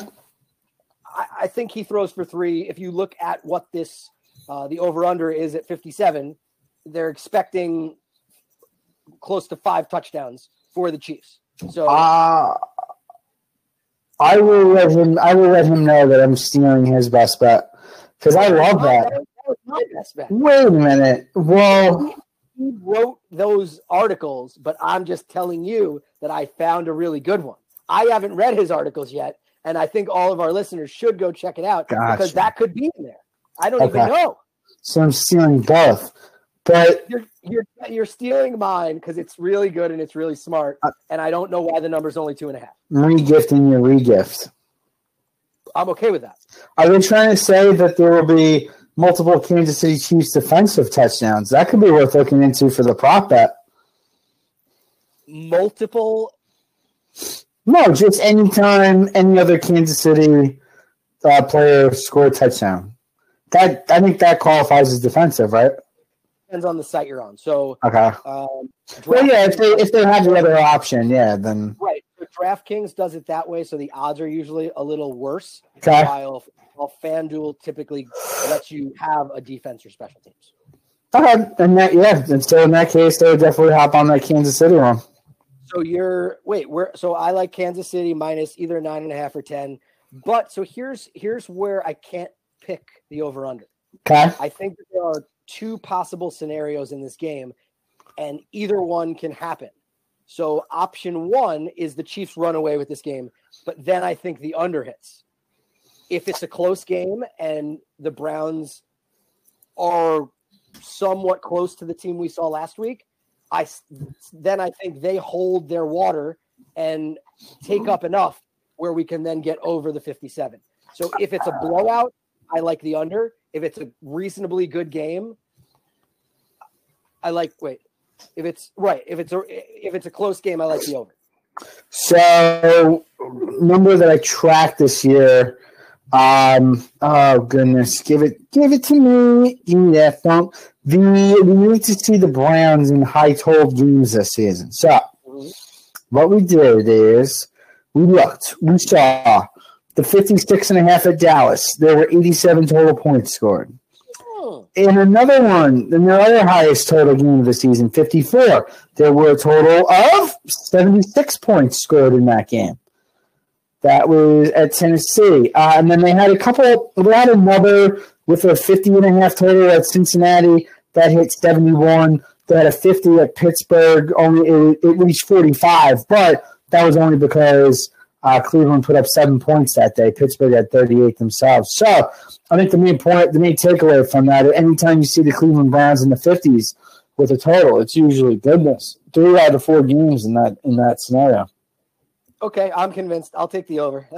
I, I think he throws for three. If you look at what this uh, the over under is at 57, they're expecting close to five touchdowns for the Chiefs. So uh, I will let him. I will let him know that I'm stealing his best bet because I love that. that my best bet. Wait a minute. Well, he wrote those articles, but I'm just telling you that I found a really good one. I haven't read his articles yet, and I think all of our listeners should go check it out gotcha. because that could be in there. I don't okay. even know. So I'm stealing both. But you're you're you're stealing mine because it's really good and it's really smart, uh, and I don't know why the number's only two and a half. Regifting your regift. I'm okay with that. Are they trying to say that there will be multiple Kansas City Chiefs defensive touchdowns? That could be worth looking into for the prop bet. Multiple. No, just anytime any other Kansas City uh, player score a touchdown. That I think that qualifies as defensive, right? depends on the site you're on. So okay. Um, well, yeah, if they if they have the other option, yeah, then right. So DraftKings does it that way, so the odds are usually a little worse. Okay. While, while FanDuel typically lets you have a defense or special teams. Okay, and that yeah, and so in that case, they would definitely hop on that Kansas City one. So you're wait, where? So I like Kansas City minus either nine and a half or ten. But so here's here's where I can't pick the over under. Okay. I think there are two possible scenarios in this game, and either one can happen. So option one is the Chiefs run away with this game, but then I think the under hits. If it's a close game and the Browns are somewhat close to the team we saw last week, I then I think they hold their water and take up enough where we can then get over the 57. So if it's a blowout, I like the under. If it's a reasonably good game, I like wait. If it's right, if it's a if it's a close game, I like the over. So number that I tracked this year. Um. Oh goodness, give it, give it to me. Give me that phone. The we need to see the Browns in high total games this season. So mm-hmm. what we did is we looked. We saw the 56 and a half at Dallas. There were 87 total points scored. In another one, in the other highest total game of the season, 54, there were a total of 76 points scored in that game. That was at Tennessee. Uh, and then they had a couple, they had another with a 50 and a half total at Cincinnati that hit 71. They had a 50 at Pittsburgh, only it, it reached 45, but that was only because uh, Cleveland put up seven points that day. Pittsburgh had 38 themselves. So I think the main point, the main takeaway from that, anytime you see the Cleveland Browns in the 50s with a total, it's usually goodness. Three out of four games in that in that scenario. Okay, I'm convinced. I'll take the over.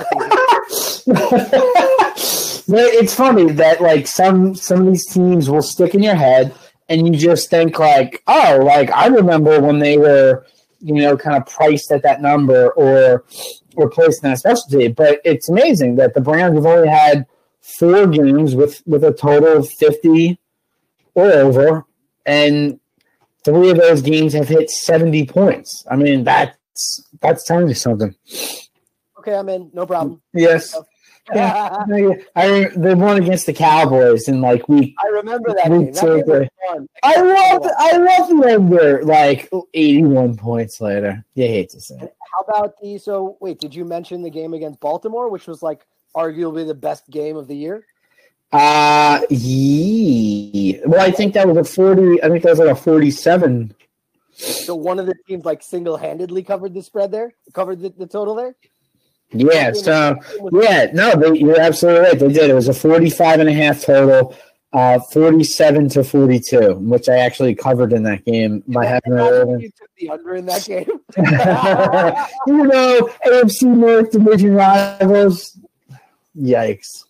it's funny that like some some of these teams will stick in your head, and you just think like, oh, like I remember when they were, you know, kind of priced at that number, or were placed in a specialty. But it's amazing that the Browns have only had four games with, with a total of 50 or over, and three of those games have hit 70 points. I mean, that's that's telling you something. Okay, I'm in. No problem. Yes. I they won against the Cowboys in like week. I remember that game. That was fun. I love I love the under like eighty one points later. You hate to say. It. How about the so wait? Did you mention the game against Baltimore, which was like arguably the best game of the year? Uh yeah. Well, I think that was a forty. I think that was like a forty-seven. So one of the teams like single-handedly covered the spread there, covered the, the total there. Yeah. So yeah, no, they, you're absolutely right. They did. It was a 45 and a half total. Uh, 47 to 42, which I actually covered in that game by having You took the under in that game. you know, AFC North division rivals. Yikes.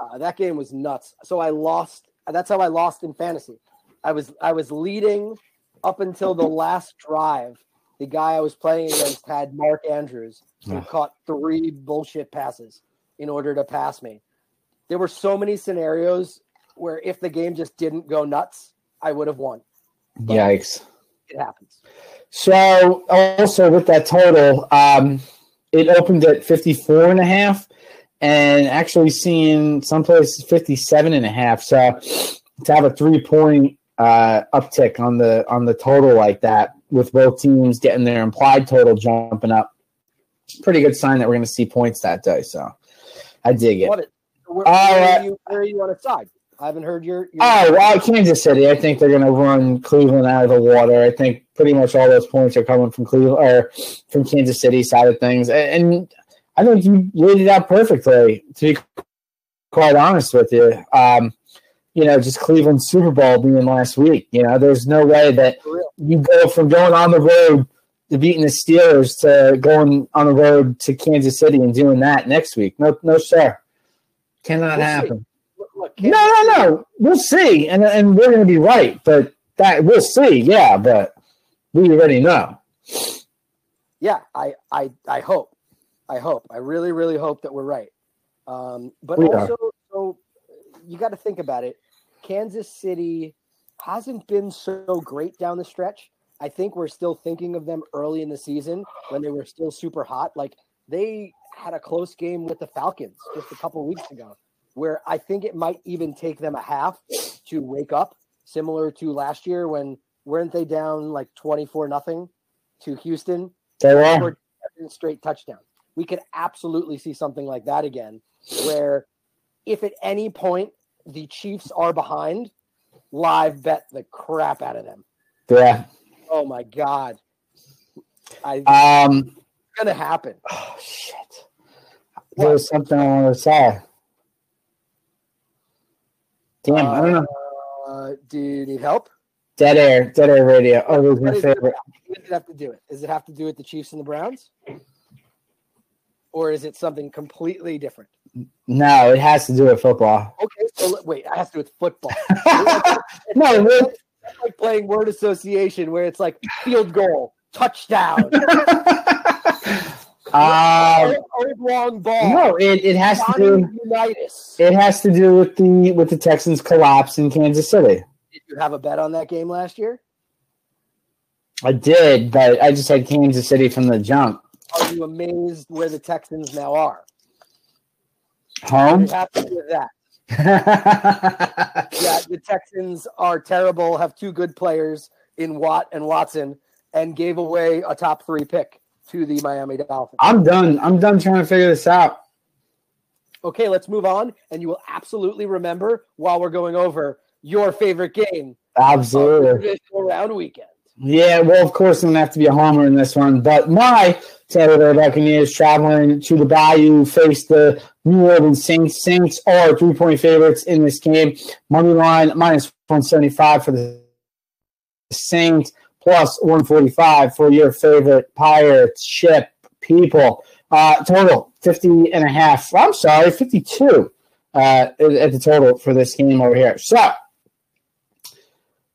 Uh, that game was nuts. So I lost. That's how I lost in fantasy. I was I was leading up until the last drive. The guy I was playing against had Mark Andrews, who caught three bullshit passes in order to pass me. There were so many scenarios where if the game just didn't go nuts, I would have won. But Yikes! It happens. So also with that total, um, it opened at 54 and a half and actually seeing some places 57 and a half. So to have a three point uh, uptick on the on the total like that with both teams getting their implied total jumping up, pretty good sign that we're going to see points that day. So I dig it. What it where, uh, are you, where are you on a side? I haven't heard your. your oh, well, Kansas City. I think they're going to run Cleveland out of the water. I think pretty much all those points are coming from Cleveland or from Kansas City side of things. And I think you laid it out perfectly. To be quite honest with you, um, you know, just Cleveland Super Bowl being last week. You know, there's no way that you go from going on the road to beating the Steelers to going on the road to Kansas City and doing that next week. No, no, sir, cannot we'll happen. Look, no, no, no. We'll see, and and we're going to be right, but that we'll see. Yeah, but we already know. Yeah, I, I, I hope. I hope. I really, really hope that we're right. Um, but we also, are. so you got to think about it. Kansas City hasn't been so great down the stretch. I think we're still thinking of them early in the season when they were still super hot. Like they had a close game with the Falcons just a couple weeks ago, where I think it might even take them a half to wake up, similar to last year when weren't they down like 24 nothing to Houston? They were straight touchdowns we could absolutely see something like that again, where if at any point the Chiefs are behind, live bet the crap out of them. Yeah. Oh my god. I um it's gonna happen. Oh shit. There's something I want to say. Damn, uh, I don't know. Uh, do you need help? Dead air, dead air radio. Oh, my favorite. What does it have to do it? Does it have to do with the Chiefs and the Browns? Or is it something completely different? No, it has to do with football. Okay, so wait, it has to do with football. no, it's like playing word association where it's like field goal, touchdown. Um, long ball. No, it, it has to do. Unitas. It has to do with the with the Texans collapse in Kansas City. Did you have a bet on that game last year? I did, but I just had Kansas City from the jump are you amazed where the Texans now are? Home. happy with that. yeah, the Texans are terrible. Have two good players in Watt and Watson, and gave away a top three pick to the Miami Dolphins. I'm done. I'm done trying to figure this out. Okay, let's move on, and you will absolutely remember while we're going over your favorite game. Absolutely. Round weekend. Yeah, well, of course, I'm gonna have to be a homer in this one, but my Tampa Bay Buccaneers traveling to the Bayou face the New Orleans Saints. Saints are three point favorites in this game. Money line minus 175 for the Saints, plus 145 for your favorite Pirates ship people. Uh, total 50 and a half. I'm sorry, 52 uh, at the total for this game over here. So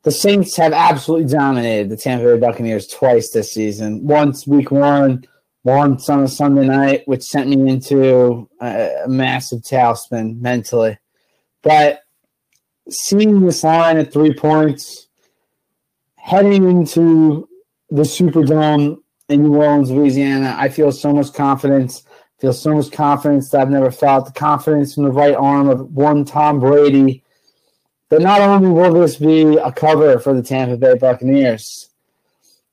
the Saints have absolutely dominated the Tampa Bay Buccaneers twice this season. Once week one, once on a Sunday night, which sent me into a, massive tailspin mentally. But seeing this line at three points, heading into the Superdome in New Orleans, Louisiana, I feel so much confidence Feel so much confidence that I've never felt. The confidence in the right arm of one Tom Brady. That not only will this be a cover for the Tampa Bay Buccaneers,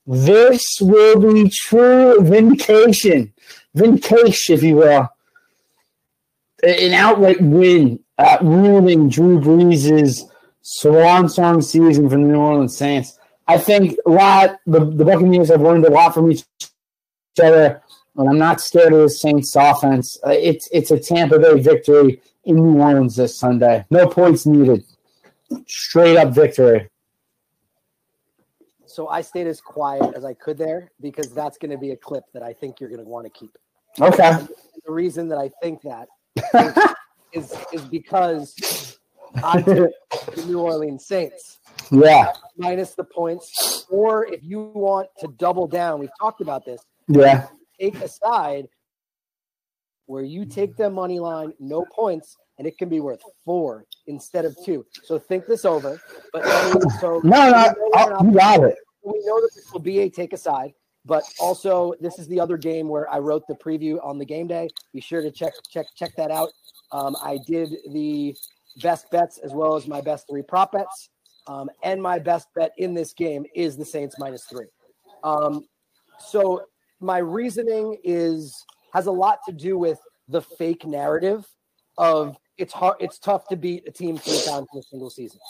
this will be true vindication, vindication, if you will. An outright win at ruining Drew Brees' swan song season for the New Orleans Saints. I think a lot. The, the Buccaneers have learned a lot from each other, and I'm not scared of the Saints' offense. Uh, it's it's a Tampa Bay victory in New Orleans this Sunday. No points needed. Straight up victory. So I stayed as quiet as I could there because that's going to be a clip that I think you're going to want to keep. Okay. And the reason that I think that is is because I the New Orleans Saints Yeah. minus the points, or if you want to double down, we've talked about this. Yeah. Take a side where you take the money line, no points, and it can be worth four instead of two. So think this over. But so No, no, we know we're not- you got it. we know that this will be a take aside, but also this is the other game where I wrote the preview on the game day. Be sure to check check check that out. Um, I did the best bets as well as my best three prop bets, um, and my best bet in this game is the Saints minus three. Um, so my reasoning is has a lot to do with the fake narrative of it's hard it's tough to beat a team three times in a single season.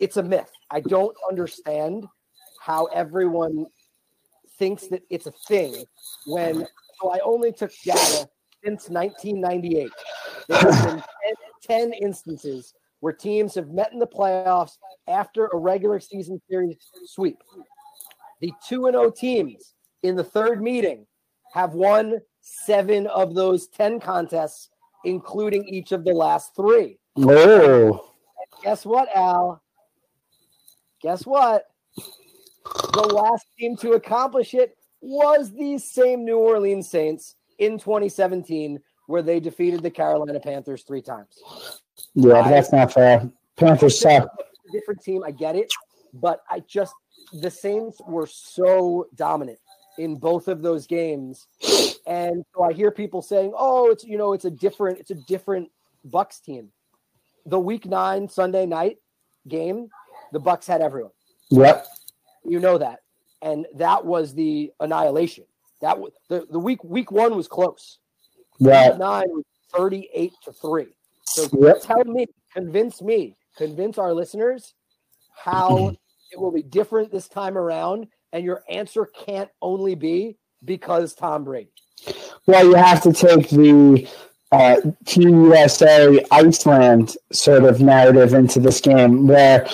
It's a myth. I don't understand how everyone thinks that it's a thing when so I only took data since 1998. There have been 10, 10 instances where teams have met in the playoffs after a regular season series sweep. The 2 and 0 teams in the third meeting have won 7 of those 10 contests including each of the last 3. Oh. Guess what, Al? Guess what? The last team to accomplish it was these same New Orleans Saints in 2017, where they defeated the Carolina Panthers three times. Yeah, that's not fair. Panthers suck. Different team, I get it, but I just the Saints were so dominant in both of those games, and so I hear people saying, "Oh, it's you know, it's a different, it's a different Bucks team." The Week Nine Sunday night game, the Bucks had everyone. Yep. You know that, and that was the annihilation. That was the, the week. Week one was close. Right. Week nine was thirty-eight to three. So Yep. tell me, convince me, convince our listeners how it will be different this time around. And your answer can't only be because Tom Brady. Well, you have to take the uh, Team USA Iceland sort of narrative into this game, where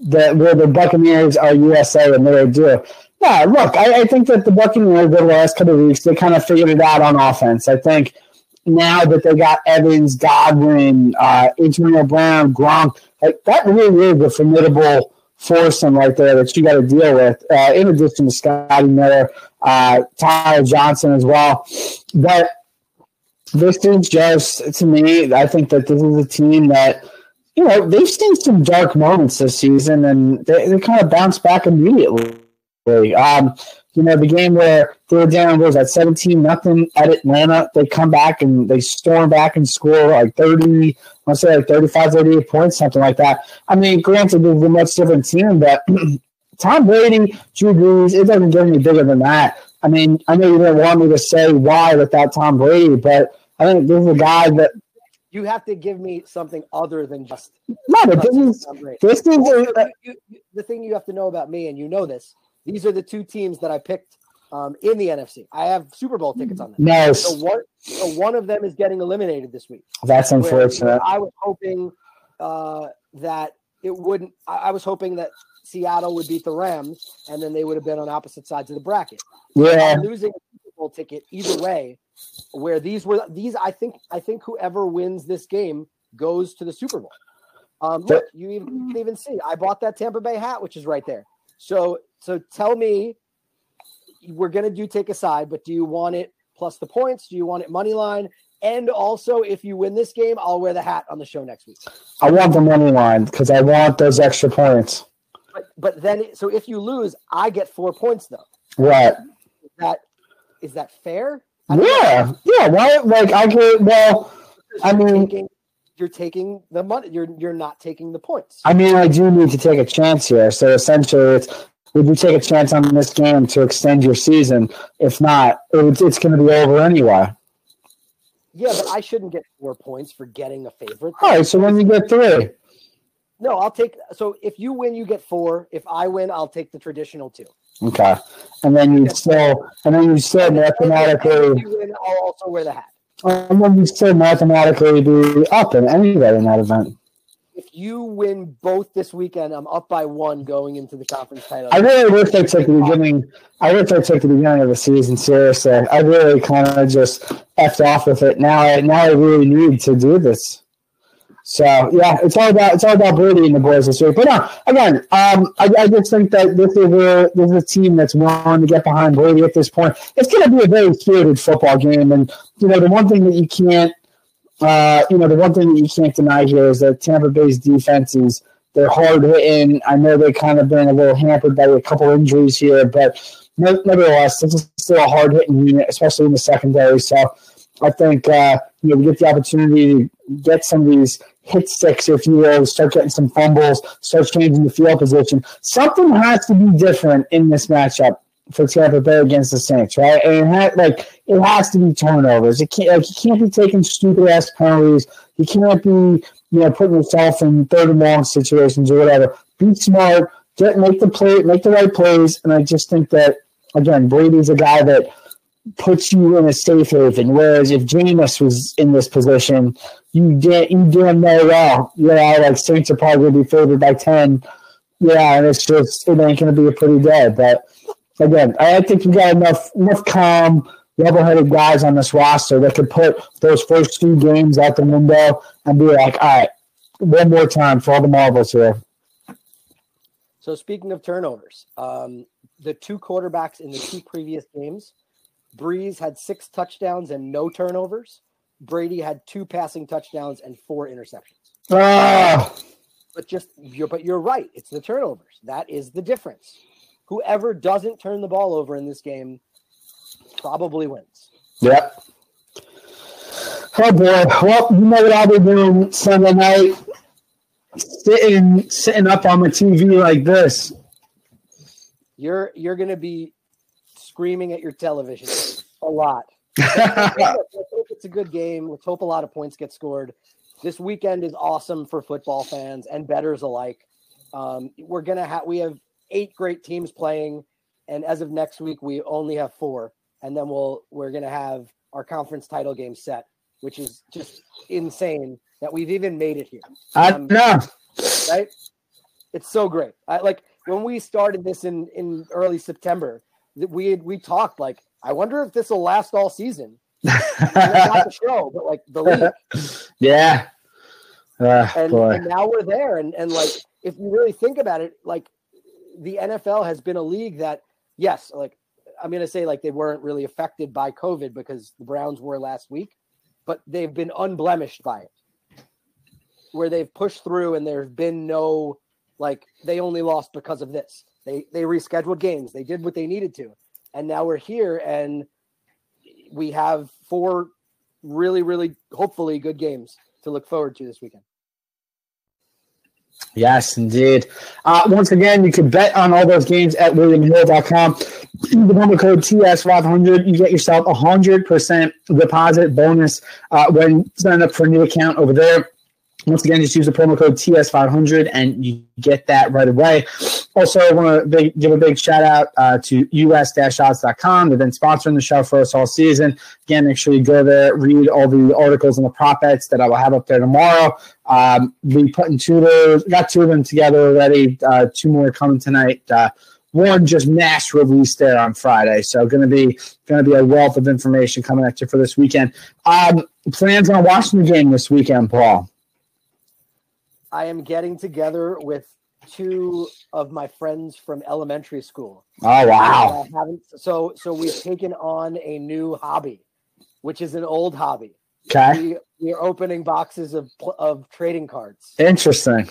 the where the Buccaneers are USA and they're. Yeah, look, I, I think that the Buccaneers the last couple of weeks they kind of figured it out on offense. I think now that they got Evans, Godwin, uh, Antonio Brown, Gronk, like that really is a formidable foursome right there that you got to deal with. Uh, in addition to Scotty Miller, uh, Tyler Johnson as well, but this is just to me. I think that this is a team that you know they've seen some dark moments this season, and they, they kind of bounce back immediately. Um, you know, the game where they were down was that seventeen nothing at Atlanta, they come back and they storm back and score like thirty, I want to say like 35, 38 points, something like that. I mean, granted, was a much different team, but Tom Brady, Drew Brees, it doesn't get any bigger than that. I mean, I know you didn't want me to say why without Tom Brady, but I think this is a guy that You have to give me something other than just no, but this is this is a, you, you, the thing you have to know about me, and you know this, these are the two teams that I picked um, in the NFC. I have Super Bowl tickets on them. no. So one, so one of them is getting eliminated this week. That's unfortunate. I was hoping uh, that it wouldn't. I, I was hoping that Seattle would beat the Rams, and then they would have been on opposite sides of the bracket. Yeah, losing a Super Bowl ticket either way. Where these were these, I think. I think whoever wins this game goes to the Super Bowl. Um, look, you, even, you can even see I bought that Tampa Bay hat, which is right there. So, so tell me, we're gonna do take a side, but do you want it plus the points? Do you want it money line? And also, if you win this game, I'll wear the hat on the show next week. I want the money line because I want those extra points. But but then, so if you lose, I get four points though. Right. Is that is that fair? Yeah, yeah. Why? Like I could. Well, I mean, taking, you're taking the money. You're you're not taking the points. I mean, I do need to take a chance here. So essentially, it's would you take a chance on this game to extend your season? If not, it's, it's going to be over anyway. Yeah, but I shouldn't get four points for getting a favorite. All right, so when you get three. No, I'll take. So if you win, you get four. If I win, I'll take the traditional two. Okay, and then you still, and then you still mathematically. If you win, I'll also wear the hat. And then you still mathematically be up in any way in that event if you win both this weekend, I'm up by one going into the conference title. I really wish they took the beginning. I wish they took the beginning of the season seriously. I really kind of just effed off with it. Now, I, now I really need to do this. So yeah, it's all about it's all about Brady and the boys this week. But no, again, um, I, I just think that this is a this is a team that's willing to get behind Brady at this point. It's going to be a very spirited football game, and you know the one thing that you can't uh, you know, the one thing that you can't deny here is that Tampa Bay's defense is they're hard hitting. I know they kind of been a little hampered by a couple injuries here, but nevertheless, this is still a hard hitting unit, especially in the secondary. So I think uh, you know we get the opportunity to get some of these hit sticks, if you will, start getting some fumbles, start changing the field position. Something has to be different in this matchup for Tampa Bay against the Saints, right? And it like it has to be turnovers. It can't like you can't be taking stupid ass penalties. You can't be you know putting yourself in third and long situations or whatever. Be smart. Get make the play, make the right plays. And I just think that again, Brady's a guy that puts you in a safe haven. Whereas if Jameis was in this position, you get you damn know well, know, like Saints are probably to be favored by ten. Yeah, and it's just it ain't to be a pretty day, but again, I think you got enough enough calm, level-headed guys on this roster that could put those first two games out the window and be like, all right, one more time for all the marbles here. So speaking of turnovers, um, the two quarterbacks in the two previous games, Brees had six touchdowns and no turnovers. Brady had two passing touchdowns and four interceptions. Ah. But just you're but you're right. It's the turnovers. That is the difference whoever doesn't turn the ball over in this game probably wins. Yep. Oh boy. Well, you know what I'll be doing Sunday night? Sitting sitting up on my TV like this. You're you're gonna be screaming at your television a lot. it's a good game. Let's hope a lot of points get scored. This weekend is awesome for football fans and betters alike. Um, we're gonna have we have eight great teams playing, and as of next week, we only have four, and then we'll we're gonna have our conference title game set, which is just insane that we've even made it here. I um, know, right? It's so great. I like when we started this in in early September. We we talked like, I wonder if this will last all season. not the show, but like the league. Yeah. Uh, and, and, now we're there, and and like if you really think about it, like the NFL has been a league that, yes, like I'm going to say, like they weren't really affected by COVID because the Browns were last week, but they've been unblemished by it, where they've pushed through and there's been no, like they only lost because of this. They they rescheduled games, they did what they needed to, and now we're here and we have four really, really, hopefully good games to look forward to this weekend. Yes, indeed. Uh, once again, you can bet on all those games at williamhill.com. The promo code TS500, you get yourself a 100% deposit bonus uh, when signing up for a new account over there. Once again, just use the promo code TS500 and you get that right away. Also, I want to give a big shout out uh, to us-odds.com. They've been sponsoring the show for us all season. Again, make sure you go there, read all the articles and the prop bets that I will have up there tomorrow. Um, we putting two of those, got two of them together already. Uh, two more coming tonight. Uh, one just mass release there on Friday, so going to be going to be a wealth of information coming at you for this weekend. Um, plans on watching the game this weekend, Paul? I am getting together with two of my friends from elementary school. Oh wow! I haven't so so we've taken on a new hobby, which is an old hobby. Okay. We, are opening boxes of of trading cards. Interesting.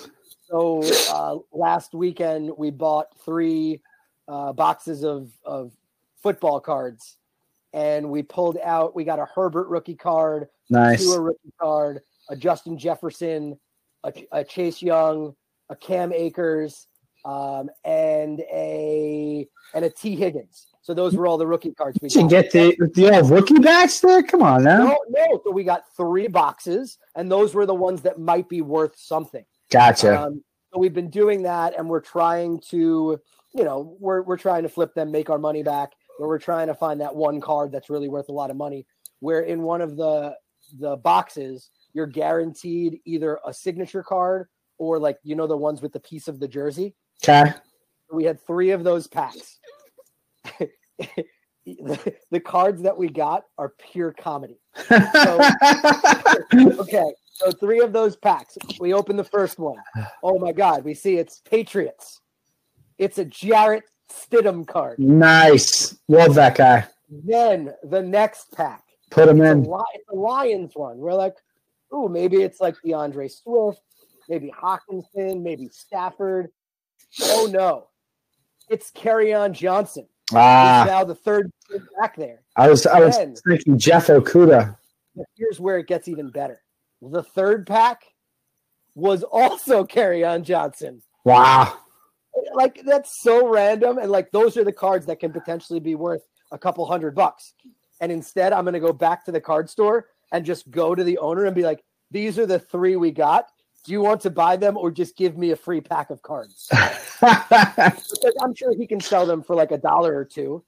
So uh, last weekend we bought three uh, boxes of of football cards, and we pulled out. We got a Herbert rookie card, Nice. Tua rookie card, a Justin Jefferson, a, a Chase Young, a Cam Akers, um, and a and a Tee Higgins. So those were all the rookie cards we You got. get the the old rookie backs there. Come on now. No, no. So we got three boxes, and those were the ones that might be worth something. Gotcha. Um, so we've been doing that, and we're trying to, you know, we're we're trying to flip them, make our money back. Where we're trying to find that one card that's really worth a lot of money. Where in one of the the boxes, you're guaranteed either a signature card or like you know the ones with the piece of the jersey. Okay. We had three of those packs. the, the cards that we got are pure comedy. So, Okay, so three of those packs. We open the first one. Oh my God, we see it's Patriots. It's a Jarrett Stidham card. nice. Love that guy. Then the next pack, Put him in. It's a Lions one. We're like, ooh, maybe it's like D'Andre Swift, maybe Hockenson, maybe Stafford. Oh no, it's on Johnson. He's Ah, now the third back there. I was I was Then- thinking Jeff Okudah. Here's where it gets even better. The third pack was also Kerryon Johnson. Wow. like that's so random and like those are the cards that can potentially be worth a couple hundred bucks and instead i'm going to go back to the card store and just go to the owner and be like these are the three we got do you want to buy them or just give me a free pack of cards because i'm sure he can sell them for like a dollar or two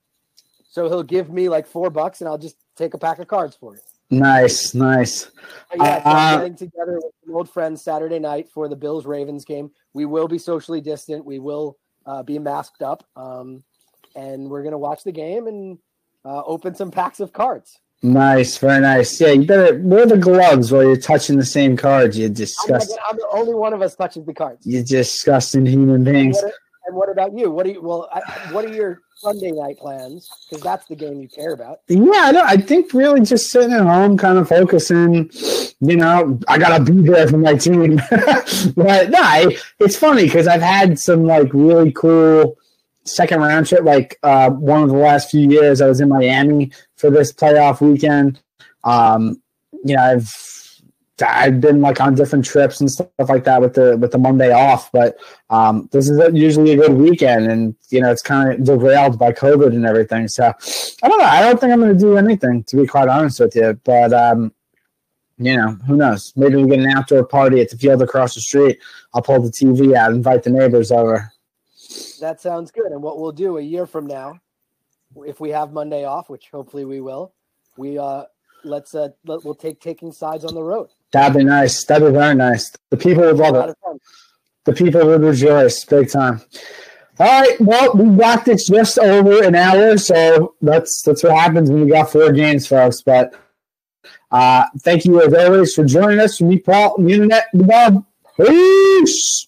so he'll give me like four bucks and i'll just take a pack of cards for it nice, nice. but yeah, so I'm Uh, getting together with some old friends Saturday night for the Bills Ravens game. We will be socially distant. We will uh, be masked up, um, and we're gonna watch the game and uh, open some packs of cards. Nice, very nice. Yeah, you better wear the gloves while you're touching the same cards. You I'm, not disgust, I'm the only one of us touching the cards. you disgusting human beings. What, and what about you? What do you? Well, I, what are your Sunday night plans? Because that's the game you care about. Yeah, I, think really just sitting at home, kind of focusing. You know, I gotta be there for my team. but no, I, it's funny because I've had some like really cool second round trip. Like uh, one of the last few years, I was in Miami for this playoff weekend. Um, you know, I've I've been like on different trips and stuff like that with the with the Monday off, but um, this is usually a good weekend, and you know it's kind of derailed by COVID and everything. So I don't know. I don't think I'm going to do anything to be quite honest with you, but um, you know who knows? Maybe we get an outdoor party at the field across the street. I'll pull the TV out, invite the neighbors over. That sounds good. And what we'll do a year from now, if we have Monday off, which hopefully we will, we uh let's uh let, we'll take taking sides on the road. That'd be nice. That'd be very nice. The people would love it. the people would rejoice big time. All right, well, we got this just over an hour, so that's that's what happens when we got four games, folks. But uh, thank you as always for joining us. From me, Paul, the internet, the Bob. Peace.